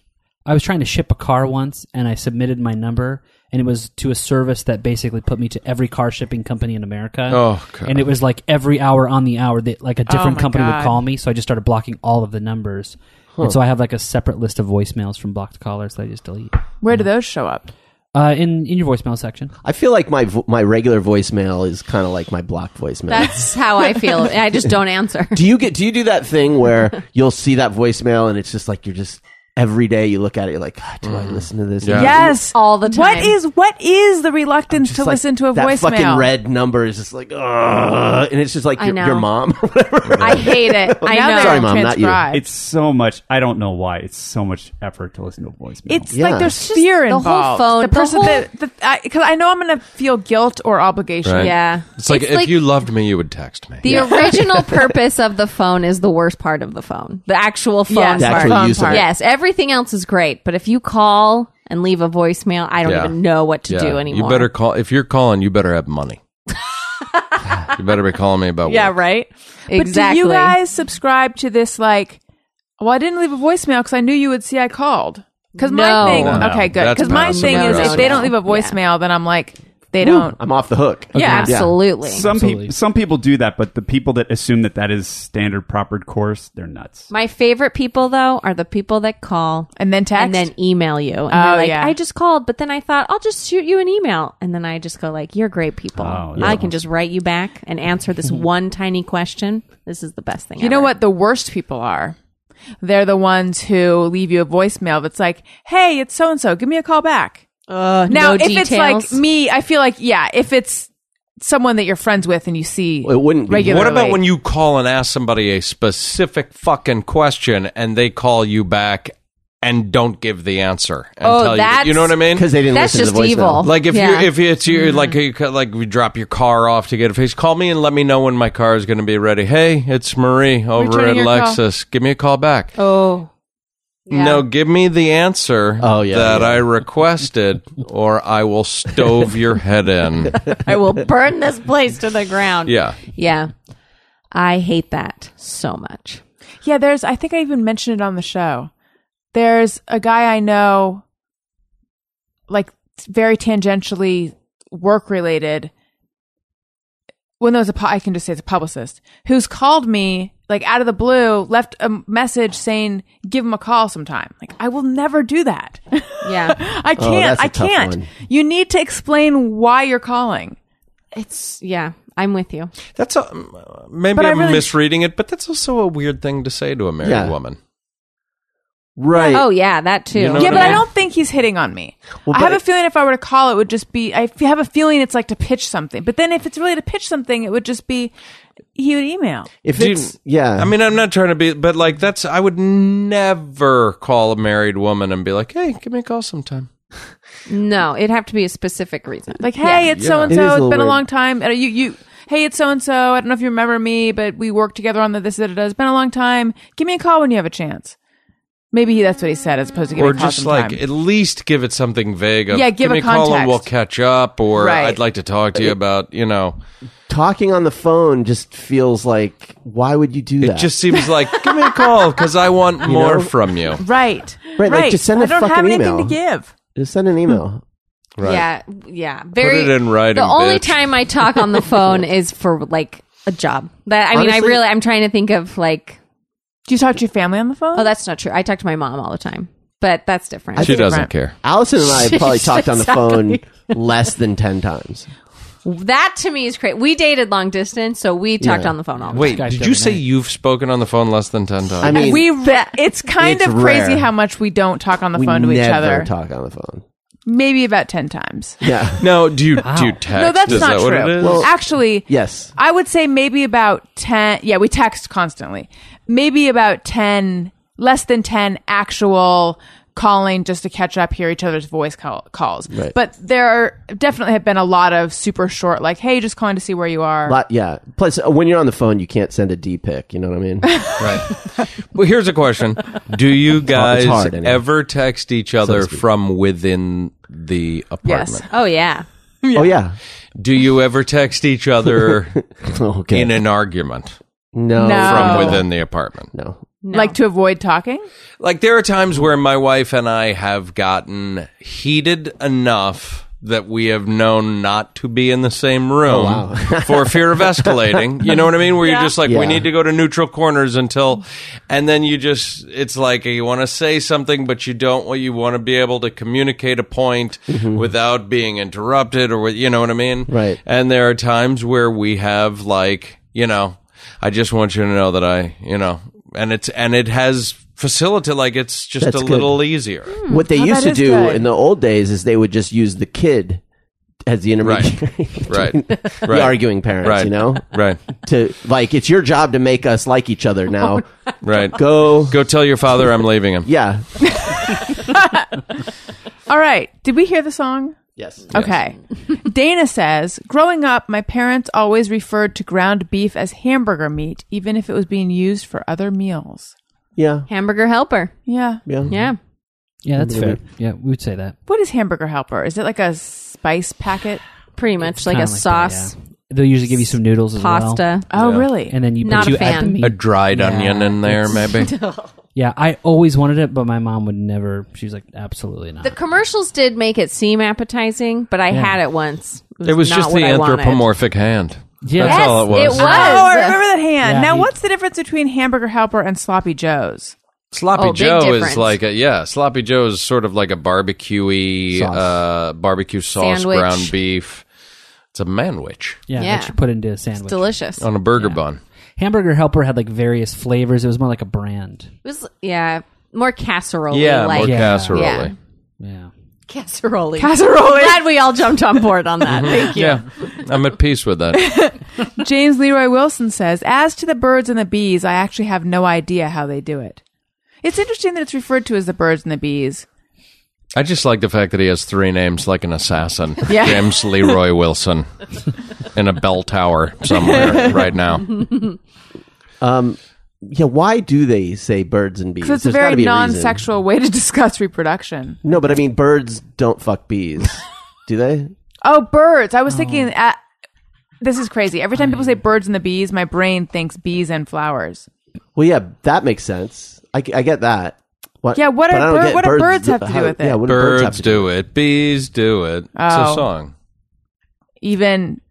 I was trying to ship a car once, and I submitted my number, and it was to a service that basically put me to every car shipping company in America. Oh, God. And it was like every hour on the hour that like a different my company God. would call me, so I just started blocking all of the numbers. And so I have like a separate list of voicemails from blocked callers that I just delete. Where do those show up? Uh, in in your voicemail section. I feel like my vo- my regular voicemail is kind of like my blocked voicemail. That's how I feel. I just don't answer. do you get do you do that thing where you'll see that voicemail and it's just like you're just every day you look at it, you're like, God, do I mm. listen to this? Yeah. Yes, All the time. is what is the reluctance Just to like listen to a that voicemail? fucking red number is just like, Ugh, and it's just like I your, know. your mom. or whatever. I hate it. I know. Sorry, Mom, not you. transcribed. It's so much. I don't know why. It's so much effort to listen to a voicemail. It's Yeah. like there's It's just fear the whole involved. phone- the the person whole- that because I, know I'm going to feel guilt or obligation. Right. Yeah. It's like if you loved me, you would text me. The original purpose of the phone is the worst part of the phone. The actual phone Yes, The part. actual phone use of it. Yes, everything else is great, but if you call and leave a voicemail, I don't Yeah. even know what to Yeah. do anymore. You better call if you're calling. You better have money. you better be calling me about Yeah, work. right. Exactly. But do you guys subscribe to this? Like, well, I didn't leave a voicemail because I knew you would see I called. Because my thing, No. okay, good. That's Because my passive thing is, if they don't leave a voicemail, then I'm like, they don't. I'm off the hook. Yeah, Absolutely. some Absolutely. people. Some people do that, but the people that assume that that is standard proper course, they're nuts. My favorite people though are the people that call And then text. and then email you. And Oh, they're like, yeah. I just called, but then I thought I'll just shoot you an email. And then I just go like, You're great people. Oh, I can just write you back and answer this one tiny question. This is the best thing You know what the worst people are? They're the ones who leave you a voicemail that's like, "Hey, it's so and so. Give me a call back." Uh, Now, no if details. it's like me, I feel like yeah. If it's someone that you're friends with and you see It wouldn't be. regularly, What about when you call and ask somebody a specific fucking question and they call you back and don't give the answer and Oh, tell you? that's- You know what I mean? Because they didn't That's listen to just the voicemail. evil. Like if Yeah. you if it's you like you like we drop your car off to get a face, call me and let me know when my car is going to be ready. Hey, it's Marie over Returning at your call. Lexus. Give me a call back. oh, yeah. No, give me the answer Oh, yeah, that yeah. I requested, or I will stove your head in. I will burn this place to the ground. Yeah. Yeah. I hate that so much. Yeah, there's. I think I even mentioned it on the show. There's a guy I know, like very tangentially work related. When there was a, pu- I can just say it's a publicist who's called me like out of the blue, left a message saying, "Give him a call sometime." Like I will never do that. Yeah. I Oh, can't. that's a I tough can't. one. You need to explain why you're calling. it's, yeah, I'm with you. That's a, maybe But I I'm really- misreading it, but that's also a weird thing to say to a married Yeah. woman. Right. Oh, yeah, that too. You know yeah, but I I don't think he's hitting on me. Well, I have a feeling if I were to call, it would just be. I have a feeling it's like to pitch something. But then if it's really to pitch something, it would just be he would email. If Do you- it's yeah, I mean, I'm not trying to be, but like that's I would never call a married woman and be like, "Hey, give me a call sometime." No, it'd have to be a specific reason. Like, hey, Yeah. it's Yeah. so and It is a so. It's little been a weird. long time. Uh, You you. Hey, it's so and so. I don't know if you remember me, but we worked together on the this that it does. It's been a long time. Give me a call when you have a chance. Maybe that's what he said, as opposed to give or me a call Or just sometime. like at least give it something vague. Of, Yeah, give me a a call and we'll catch up, or Right. I'd like to talk to you about, you know. talking on the phone just feels like why would you do It that? It just seems like give me a call because I want more know? from you. right, Right, like, just send I a don't fucking have anything email. to give. just send an email. Hmm. Right. Yeah, yeah. Very. it in writing, The only bitch. time I talk on the phone is for like a job. That I mean, I really, I'm trying to think of like. Do you talk to your family on the phone? Oh, that's not true. I talk to my mom all the time, but that's different. She doesn't different. care. Allison and I have probably talked on the phone less than ten times. that to me is crazy. We dated long distance, so we talked Yeah. on the phone all the time. Wait, Guys did every you say night. you've spoken on the phone less than ten times? I mean, we re- it's kind It's of crazy rare. how much we don't talk on the we phone to each never other. talk on the phone. Maybe about 10 times. Yeah. no, do you do you Wow. text? No, that's is not that true. what? Well- Actually, yes. I would say maybe about 10. Yeah, we text constantly. Maybe about 10, less than 10 actual calling just to catch up, hear each other's voice call- calls. Right. But there are definitely have been a lot of super short, like, hey, just calling to see where you are. Lot, yeah. Plus, uh, when you're on the phone, you can't send a D pic. You know what I mean? Right. well, here's a question: Do you guys hard, anyway. ever text each other speak. from within the apartment? Yes. Oh yeah. Oh yeah. Do you ever text each other Okay. in an argument no. No. from Oh. within the apartment? No. No. Like to avoid talking? Like there are times where my wife and I have gotten heated enough that we have known not to be in the same room Oh, wow. for fear of escalating. You know what I mean? Where you're just like, Yeah. we need to go to neutral corners until, and then you just, it's like you want to say something, but you don't. Well, you want to be able to communicate a point without being interrupted, or with, you know what I mean? Mm-hmm. Right. And there are times where we have like, you know, I just want you to know that I, you know, and it's and it has facilitate like it's just That's a good. little easier. Hmm, what they Oh, used to do good. in the old days is they would just use the kid as the intermediary, Right. the Right. arguing parents. Right. You know, Right. to like it's your job to make us like each other now. Right. Go, Go tell your father I'm leaving him. yeah, All right. Did we hear the song? Yes, mm. Okay. Dana says, growing up, my parents always referred to ground beef as hamburger meat, even if it was being used for other meals. yeah, Hamburger helper. Yeah. yeah, Yeah. Yeah, that's fair. Yeah, we would say that. What is hamburger helper? Is it like a spice packet? Pretty much like a Kinda that, sauce, yeah. They'll usually give you some noodles as well. pasta. Oh, Yeah. really? And then you, Not but you a add the meat. A dried Yeah, onion in there, maybe. Yeah, I always wanted it, but my mom would never. She was like, absolutely not. The commercials did make it seem appetizing, but I Yeah. had it once. It was not just what the I wanted. anthropomorphic hand. Yeah. That's Yes, all it was. it was. Oh, I remember that hand. Yeah, now, he- what's the difference between hamburger helper and sloppy joes? Sloppy Oh, big Joe difference. is like a yeah. Sloppy Joe is sort of like a barbecuey Sauce. uh, barbecue sauce Sandwich. ground beef. It's a manwich yeah, Yeah. that you put into a sandwich. Delicious. on a burger bun. Hamburger Helper had like various flavors. It was more like a brand. It was yeah, more casserole. Yeah, like more Yeah. casserole. Yeah. Yeah. casserole. Casserole. Glad we all jumped on board on that. Mm-hmm. Thank you. Yeah, I'm at peace with that. James Leroy Wilson says, As to the birds and the bees, I actually have no idea how they do it. It's interesting that it's referred to as the birds and the bees. I just like the fact that he has three names like an assassin. Yeah. James Leroy Wilson in a bell tower somewhere right now. Um, yeah. Why do they say birds and bees? Because it's a There's gotta very be a reason. non-sexual way to discuss reproduction. No, but I mean, birds don't fuck bees, do they? Oh, birds. I was thinking, uh, this is crazy. Every time people say birds and the bees, my brain thinks bees and flowers. Well, yeah, that makes sense. I, I get that. What, Yeah, what but are don't bir- get what do birds have to do with it? Yeah, what do birds, have to do it, bees do it. It's Oh. a song. Even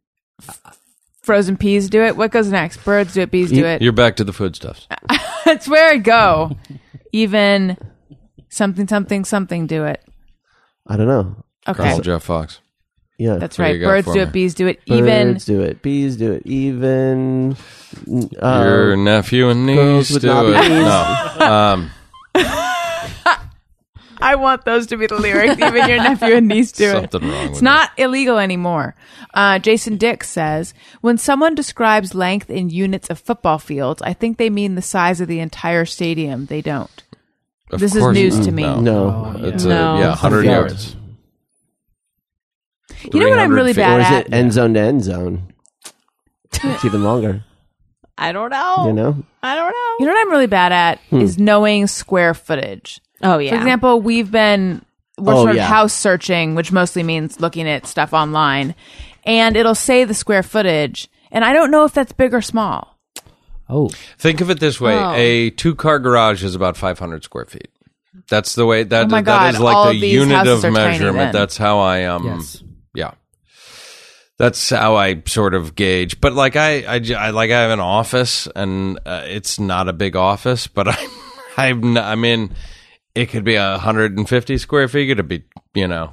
f- frozen peas do it. What goes next? Birds do it, bees do it. You're back to the foodstuffs. That's where I go. Even something, something, something do it. I don't know. Okay. Colonel Jeff Fox. Yeah, That's What do right. you got Birds for do me? it, bees do it. birds Even do it, bees do it, even. Uh, Your nephew and girls niece with do knobby it. knees. No. Um, I want those to be the lyrics. Even your nephew and niece do it. something wrong with It's not illegal anymore. Uh, Jason Dick says when someone describes length in units of football fields, I think they mean the size of the entire stadium. They don't. Of This is news not. to me. No. No. It's No. a yeah, hundred yards. yards. You know what I'm really feet. bad or is at? it end zone to end zone? It's even longer. I don't know. You know, I don't know. You know what I'm really bad at is knowing square footage. Oh yeah. For example, we've been we're Oh, sort of yeah. house searching, which mostly means looking at stuff online, and it'll say the square footage, and I don't know if that's big or small. Oh, Think of it this way: Oh. a two-car garage is about 500 square feet. That's the way that Oh my that God, is like all the of unit of measurement. That's how I um yes. yeah. That's how I sort of gauge. But like I, I, I like I have an office and uh, it's not a big office, but I I'm not, I mean it could be 150 square feet. It could be you know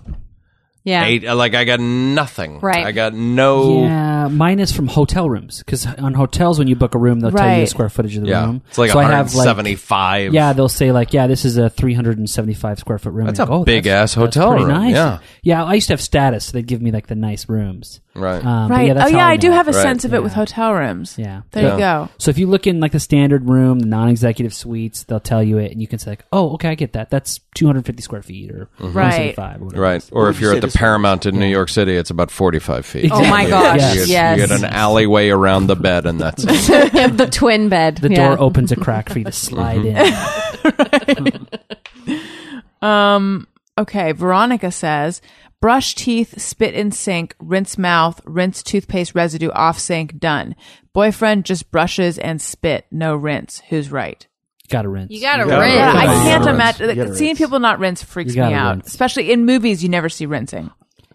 yeah. eight. Uh, like I got nothing. Right. I got no. Yeah, mine is from hotel rooms because on hotels when you book a room, they'll tell you the Right. square footage of the Yeah, room. it's like so I have like 175. yeah, they'll say like yeah, this is a 375 square foot room. That's And a go, oh, big that's- ass that's hotel pretty room, Nice. yeah. yeah. I used to have status, so they'd give me like the nice rooms. Right. Um, Right. Yeah, oh yeah, I, do know. have a Right. sense of it with Yeah. hotel rooms. Yeah. There Yeah. you go. So if you look in like the standard room, the non-executive suites, they'll tell you it, and you can say like, "Oh, okay, I get that. That's 250 square feet or Right. 175 or whatever." Right. Or if you you're at the? Paramount in New York City, it's about 45 feet. Oh my gosh. Yes. You get, Yes. you get an alleyway around the bed, and that's it. the twin bed. The yeah. door opens a crack for you to slide in. Um. Okay. Veronica says, brush teeth, spit in sink, rinse mouth, rinse toothpaste residue off sink. Done. Boyfriend just brushes and spit. No rinse. Who's right? Got to rinse. You gotta gotta rinse. Yeah, I can't imagine. rinse. Seeing rinse. people not rinse freaks me gotta out. rinse. Especially in movies, you never see rinsing.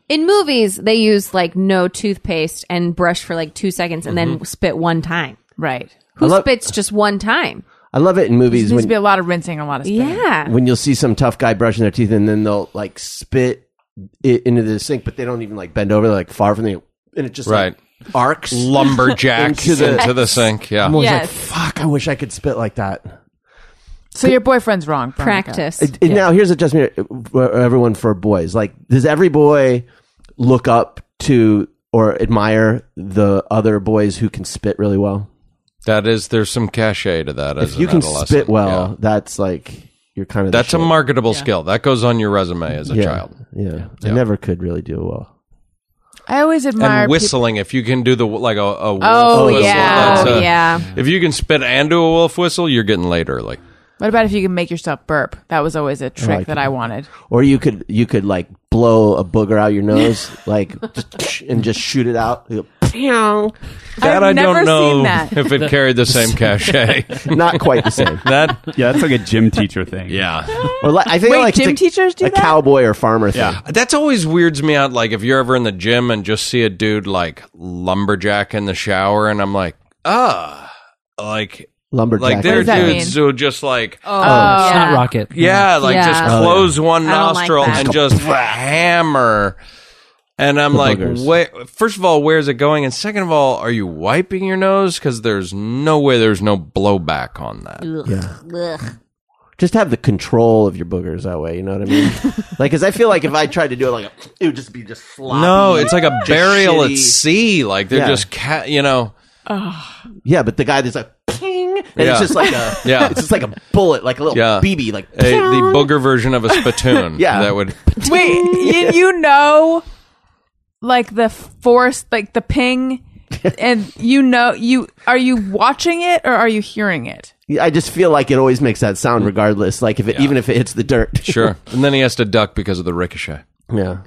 In movies, they use like no toothpaste and brush for like two seconds and then mm-hmm. spit one time. Right. Who love- spits just one time? I love it in movies. There movies needs to be a lot of rinsing, a lot of spitting. Yeah. when you'll see some tough guy brushing their teeth and then they'll like spit it into the sink, but they don't even like bend over, they're like far from the and it just Right. like, arcs. Lumberjack Into into the- the, sink. Yeah. I'm always Yes. like, fuck, I wish I could spit like that. So your boyfriend's wrong. Veronica. Practice. Uh, Now here's a just for everyone for boys. Like, does every boy look up to or admire the other boys who can spit really well? That is, there's some cachet to that. as If you can spit well, Yeah. that's like you're kind of that's a shit. marketable skill. That goes on your resume as a yeah, child. Yeah. I Yeah. never could really do well. I always admire And peop- whistling, if you can do the like a, a wolf Oh, whistle, yeah. Oh, a- yeah. If you can spit and do a wolf whistle, you're getting laid early. What about if you can make yourself burp? That was always a trick like that it. I wanted. Or you could you could like blow a booger out your nose, like just, and just shoot it out. You. That I've I don't know that. if it carried the same cachet. Not quite the same. that Yeah, that's like a gym teacher thing. yeah. Or like, I think Wait, like gym a, teachers do a that? cowboy or farmer thing. Yeah. That's always weirds me out. Like if you're ever in the gym and just see a dude like lumberjack in the shower, and I'm like, ah, like Lumberjack. like there are that dudes who just like, Oh, uh, yeah. Snot rocket. yeah, like Yeah. just Oh, close one I don't like nostril and just hammer. And I'm like, boogers. wait, first of all, where's it going? And second of all, are you wiping your nose? Because there's no way there's no blowback on that. Yeah. Just have the control of your boogers that way. You know what I mean? like, because I feel like if I tried to do it, like it would just be just floppy. No, it's like a just burial at sea. Like they're Yeah. just cat, you know. Yeah, but the guy that's like ping, and Yeah. it's just like a Yeah. it's just like a bullet, like a little Yeah. BB, like a, the booger version of a spittoon. Yeah. that would. Wait, you, you know, like the force, like the ping, and you know, you are you watching it or are you hearing it? I just feel like it always makes that sound, regardless. Like if it, even if it hits the dirt. Sure, and then he has to duck because of the ricochet. yeah.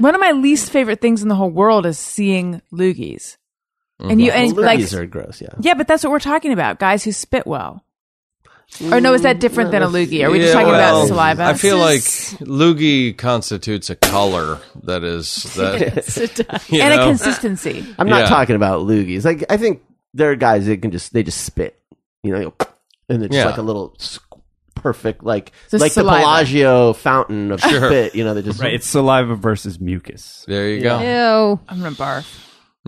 One of my least favorite things in the whole world is seeing loogies. And you mm-hmm. and like Loogies are gross. Yeah. yeah, but that's what we're talking about. Guys who spit well. Or no, is that different than a mm. loogie? Are we just talking well, about saliva? I feel like loogie constitutes a color that is that. you and a consistency. I'm not Yeah. talking about loogies. Like I think there are guys that can just they just spit, you know, and it's Yeah. like a little perfect, like Just like saliva. the Bellagio fountain of Sure. spit. You know, they just Right, it's saliva versus mucus. There you go. Ew. I'm gonna barf.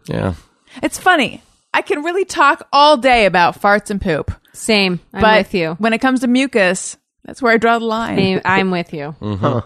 Yeah. It's funny. I can really talk all day about farts and poop, Same. I'm but with you. when it comes to mucus, that's where I draw the line. Same. I'm with you. Mm-hmm. Huh.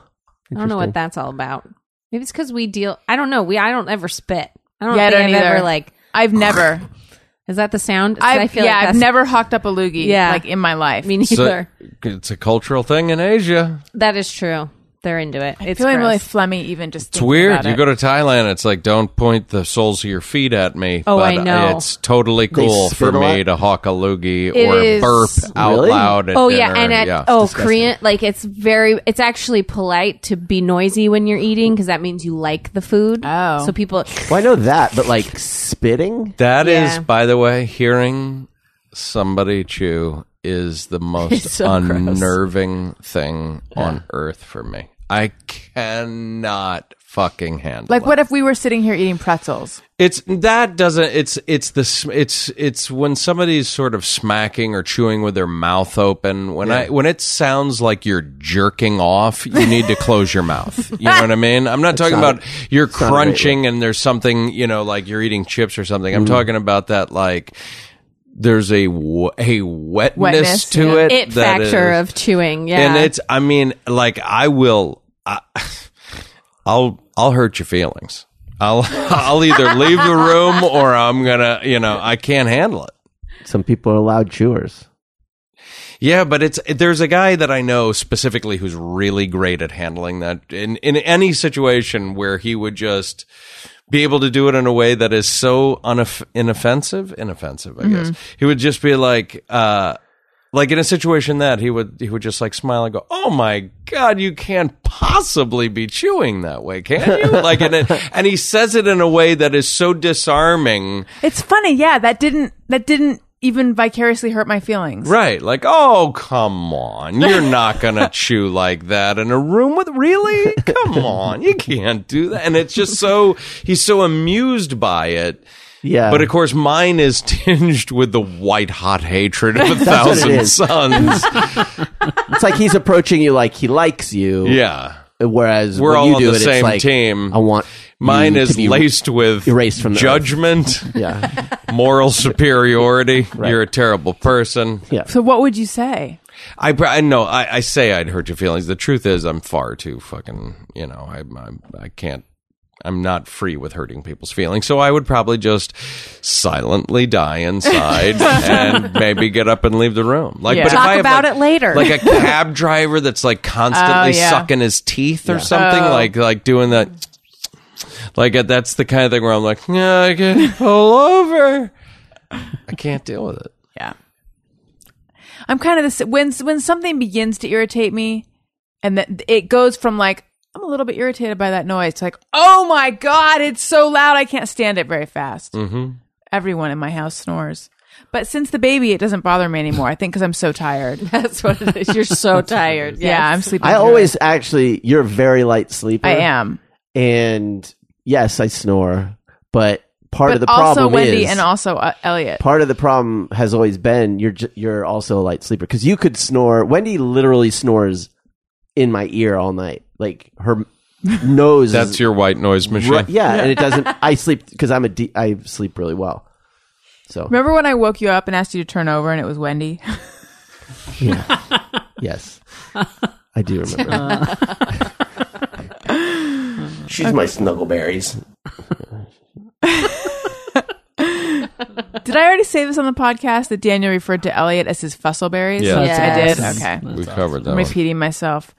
I don't know what that's all about. Maybe it's because we deal. I don't know. We. I don't ever spit. I don't Yeah, I think don't I've either. ever like. I've never. Is that the sound? I've, feel yeah, like I've never hawked up a loogie. Yeah. like in my life. Me So, neither. it's a cultural thing in Asia. that is true. They're into it. I'm It's feeling really gross. phlegmy even just. It's weird. You go to Thailand, it's like don't point the soles of your feet at me. Oh, but I know. It's totally cool spit for a me lot? to hawk a loogie It or is- burp out Really? loud. At Oh yeah, dinner. and at yeah. oh Korean, like it's very, it's actually polite to be noisy when you're eating because that means you like the food. Oh. so people. Well, I know that, but like spitting. That is, Yeah. by the way, hearing somebody chew is the most It's so gross. unnerving thing on earth for me. I cannot fucking handle Like, it. what if we were sitting here eating pretzels? It's that doesn't. It's it's the it's it's when somebody's sort of smacking or chewing with their mouth open. When I when it sounds like you're jerking off, you need to close your mouth. You know what I mean? I'm not talking not- about you're not a great crunching and there's something you know like you're eating chips or something. I'm talking about that like there's a wetness, Wetness, to yeah. it. It that factor is- of chewing, yeah. and it's I mean like I will I, I'll I'll hurt your feelings. I'll I'll either leave the room or I'm gonna you know I can't handle it. Some people are loud chewers. Yeah, but it's there's a guy that I know specifically who's really great at handling that in in any situation where he would just be able to do it in a way that is so unoff- inoffensive, inoffensive, I guess. He would just be like uh like in a situation that he would he would just like smile and go, "Oh my god, you can't possibly be chewing that way, can you?" like and it, and he says it in a way that is so disarming. It's funny, yeah. That didn't. That didn't even vicariously hurt my feelings. Right. Like, oh, come on. You're not going to chew like that in a room with, really? Come on. You can't do that. And it's just so, he's so amused by it. Yeah, But of course, mine is tinged with the white hot hatred of a what it thousand is. suns. it's like he's approaching you like he likes you. Yeah. Whereas We're all you on do the it, same it's like, team. I want Mine is laced with erased from the earth. judgment, Yeah, moral superiority. You're a terrible person. yeah. So what would you say? I, pr- I know I, I say I'd hurt your feelings. The truth is, I'm far too fucking. You know, I I, I can't. I'm not free with hurting people's feelings, so I would probably just silently die inside and maybe get up and leave the room. Like, Yeah. but if Talk I have, about like- it later. Like a cab driver that's like constantly Oh, yeah. sucking his teeth or something, Oh. like like doing that. Like uh, that's the kind of thing where I'm like, yeah, I can pull over. I can't deal with it. Yeah. I'm kind of this when when something begins to irritate me, and that it goes from like I'm a little bit irritated by that noise to like, oh my god, it's so loud, I can't stand it very fast. Mm-hmm. Everyone in my house snores, but since the baby, it doesn't bother me anymore. I think because I'm so tired. That's what it is. You're so tired. Yeah, I'm sleeping. I through always it. actually, you're a very light sleeper. I am, And yes, I snore, but part but of the also problem Wendy is and also uh, Elliot. part of the problem has always been you're j- you're also a light sleeper because you could snore. Wendy literally snores in my ear all night, like her nose. That's is your white noise machine. Ru- yeah, and it doesn't. I sleep because I'm a de- I sleep really well. So Remember when I woke you up and asked you to turn over, and it was Wendy? yeah, yes, I do remember. She's my snuggleberries. Did I already say this on the podcast that Daniel referred to Elliot as his fussleberries? Yeah. Yes. I did. Okay. We covered that. I'm one. repeating myself.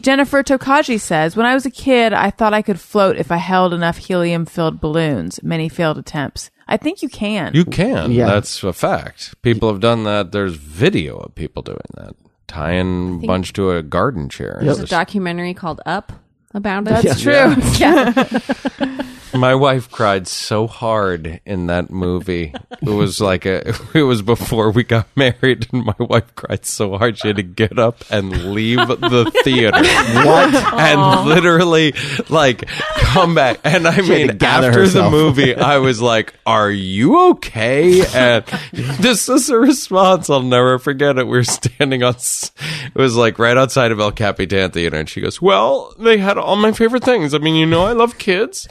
Jennifer Tokaji says, When I was a kid, I thought I could float if I held enough helium filled balloons. Many failed attempts. I think you can. You can. Yeah. That's a fact. People have done that. There's video of people doing that. Tying a bunch to a garden chair. There's a documentary called Up about it. That's true. yeah. My wife cried so hard in that movie. It was like a. It was before we got married, and my wife cried so hard she had to get up and leave the theater. What? and literally like come back. And I had mean, after herself. the movie, I was like, "Are you okay?" And this is a response I'll never forget. It we were standing on. It was like right outside of El Capitan Theater, and she goes, "Well, they had all my favorite things. I mean, you know, I love kids."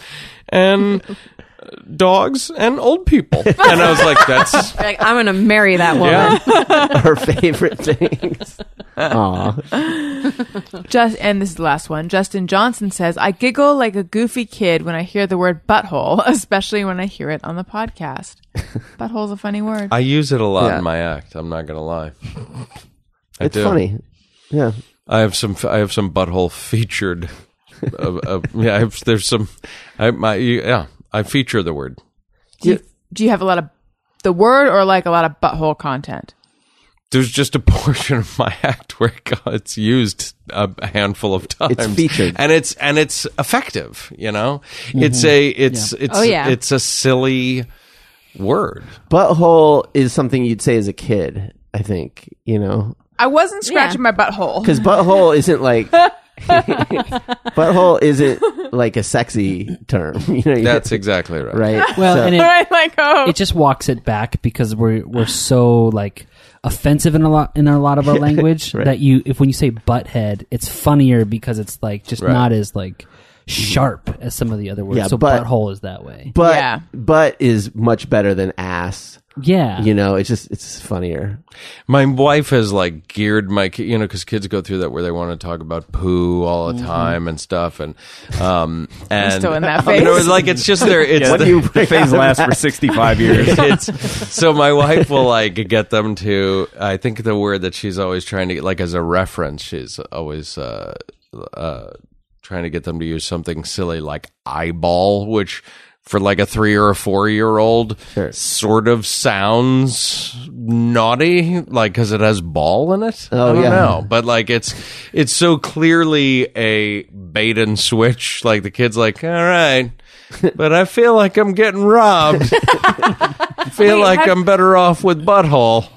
And dogs and old people, and I was like, "That's like I'm gonna marry that woman. yeah." Her favorite things. Aw. Just and this is the last one. Justin Johnson says, "I giggle like a goofy kid when I hear the word butthole, especially when I hear it on the podcast. Butthole's a funny word. I use it a lot Yeah. in my act. I'm not gonna lie. I It's do. funny. Yeah. I have some. I have some butthole featured. Uh, uh, yeah, I have, there's some. I my yeah. I feature the word. do, you, do you have a lot of the word or like a lot of butthole content? There's just a portion of my act where it's used a handful of times. It's featured. and it's and it's effective. You know, it's a it's it's Oh, yeah. it's a silly word. Butthole is something you'd say as a kid, I think, you know? I wasn't scratching my butthole. Because butthole isn't like. butthole isn't like a sexy term. You know, you- That's exactly right. right. Well, So- and it, right, like oh, it just walks it back because we're we're so like offensive in a lot in a lot of our language Right. that you if when you say butthead, it's funnier because it's like just Right. not as like sharp as some of the other words. Yeah, so but- butthole is that way. but Yeah. butt is much better than ass. Yeah, You know, it's just it's funnier. My wife has like geared my, ki- you know, because kids go through that where they want to talk about poo all the time and stuff, and um, and still in that You know, phase. it's like it's just there. It's Yeah, the- the, the phase lasts for 65 years. it's so my wife will like get them to i think the word that she's always trying to get like as a reference she's always uh uh trying to get them to use something silly like eyeball which for like a three or a four year old Sure. sort of sounds naughty like because it has ball in it Oh, I don't yeah. know but like it's it's so clearly a bait and switch like the kid's like all right but I feel like I'm getting robbed. I feel Wait, like how- I'm better off with butthole.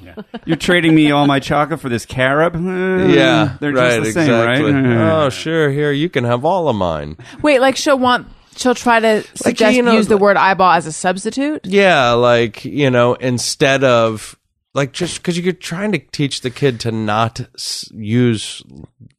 You're trading me all my chocolate for this carob? Eh, Yeah, they're right, just the same, exactly. right? Oh, sure. Here, you can have all of mine. wait, like she'll want she'll try to suggest you know, use the word eyeball as a substitute. Yeah, like you know, instead of like just because you're trying to teach the kid to not s- use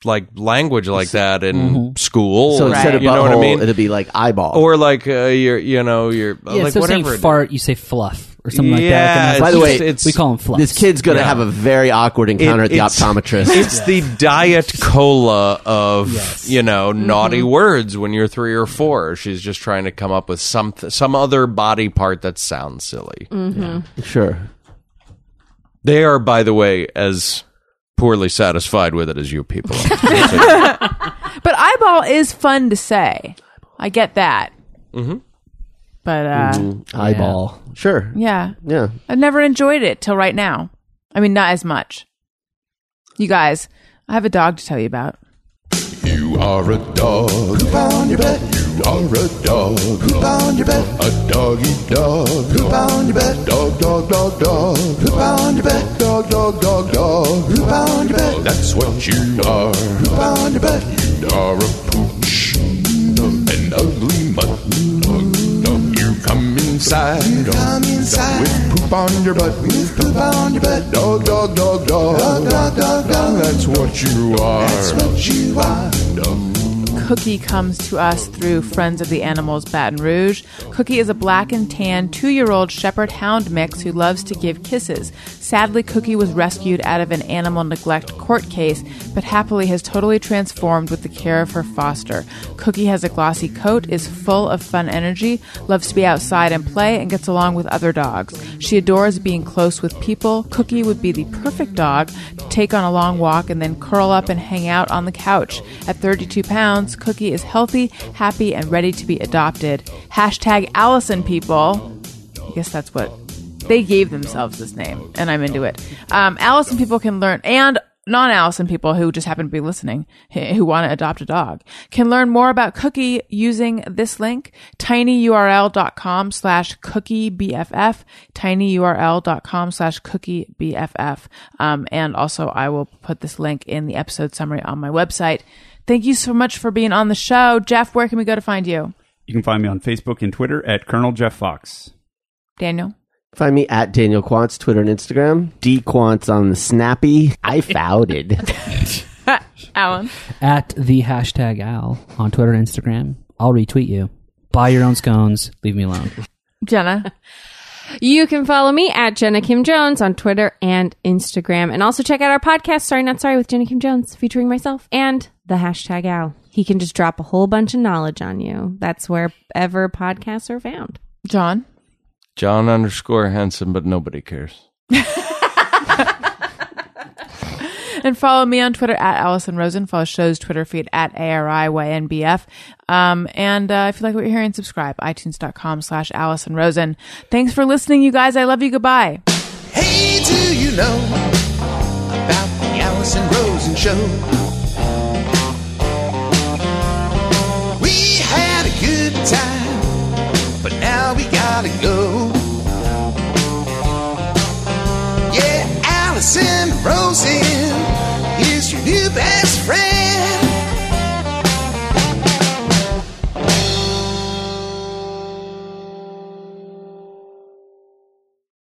like language like that in school. Mm-hmm. So instead Right. of you know what I mean? it'd be like eyeball. or like uh, you're, you know, you're yeah. like instead of saying whatever. fart, you say fluff. Or something like Yeah, that. it's By the way, it's we call them fluffs. This kid's going to Yeah. have a very awkward encounter It- at the it's- optometrist. It's the diet cola of Yes. you know mm-hmm. naughty words when you're three or four. She's just trying to come up with some some other body part that sounds silly. Mm-hmm. sure. They are, by the way, as poorly satisfied with it as you people. are. But eyeball is fun to say. I get that. Mm-hmm. Mm-hmm. But uh, Eyeball. Sure. yeah, Yeah. I've never enjoyed it till right now. I mean, not as much. You guys, I have a dog to tell you about. You are a dog. Poop on your butt. You are a dog. Poop on your butt. A doggy dog. Poop on your butt. Dog, dog, dog, dog. Poop on your butt. Dog, dog, dog, dog. Poop on your butt. That's what you are. Poop on your butt. You are a pooch. An ugly mutt. You come inside. Come inside. With poop on your butt. With poop on your butt. Dog, dog, dog, dog. Dog, dog, dog, dog. That's what you are. That's what you are. Cookie comes to us through Friends of the Animals Baton Rouge. Cookie is a black and tan two year old shepherd hound mix who loves to give kisses. Sadly, Cookie was rescued out of an animal neglect court case, but happily has totally transformed with the care of her foster. Cookie has a glossy coat, is full of fun energy, loves to be outside and play, and gets along with other dogs. She adores being close with people. Cookie would be the perfect dog to take on a long walk and then curl up and hang out on the couch. At 32 pounds, Cookie is healthy, happy, and ready to be adopted. Hashtag Allison people. I guess that's what they gave themselves this name, and I'm into it. Um, Allison people can learn, and non Allison people who just happen to be listening, who want to adopt a dog, can learn more about Cookie using this link, tinyurl.com slash cookie BFF, tinyurl.com slash cookie BFF. Um, and also, I will put this link in the episode summary on my website. Thank you so much for being on the show. Jeff, where can we go to find you? You can find me on Facebook and Twitter at Colonel Jeff Fox. Daniel? Find me at Daniel Quantz, Twitter and Instagram. D Quantz on the Snappy. I fouted. Alan? at the hashtag Al on Twitter and Instagram. I'll retweet you. Buy your own scones. Leave me alone. Jenna? You can follow me at Jenna Kim Jones on Twitter and Instagram. And also check out our podcast, Sorry Not Sorry, with Jenna Kim Jones, featuring myself and the hashtag Al. He can just drop a whole bunch of knowledge on you. That's wherever podcasts are found. John? John underscore Henson, but nobody cares. And follow me on Twitter at Allison Rosen. Follow show's Twitter feed at ARIYNBF. Um, and uh, if you like what you're hearing, subscribe. iTunes.com slash Allison Rosen. Thanks for listening, you guys. I love you. Goodbye. Hey, do you know about the Allison Rosen show? good time, but now we gotta go. Yeah, Allison Rosen here's your new band.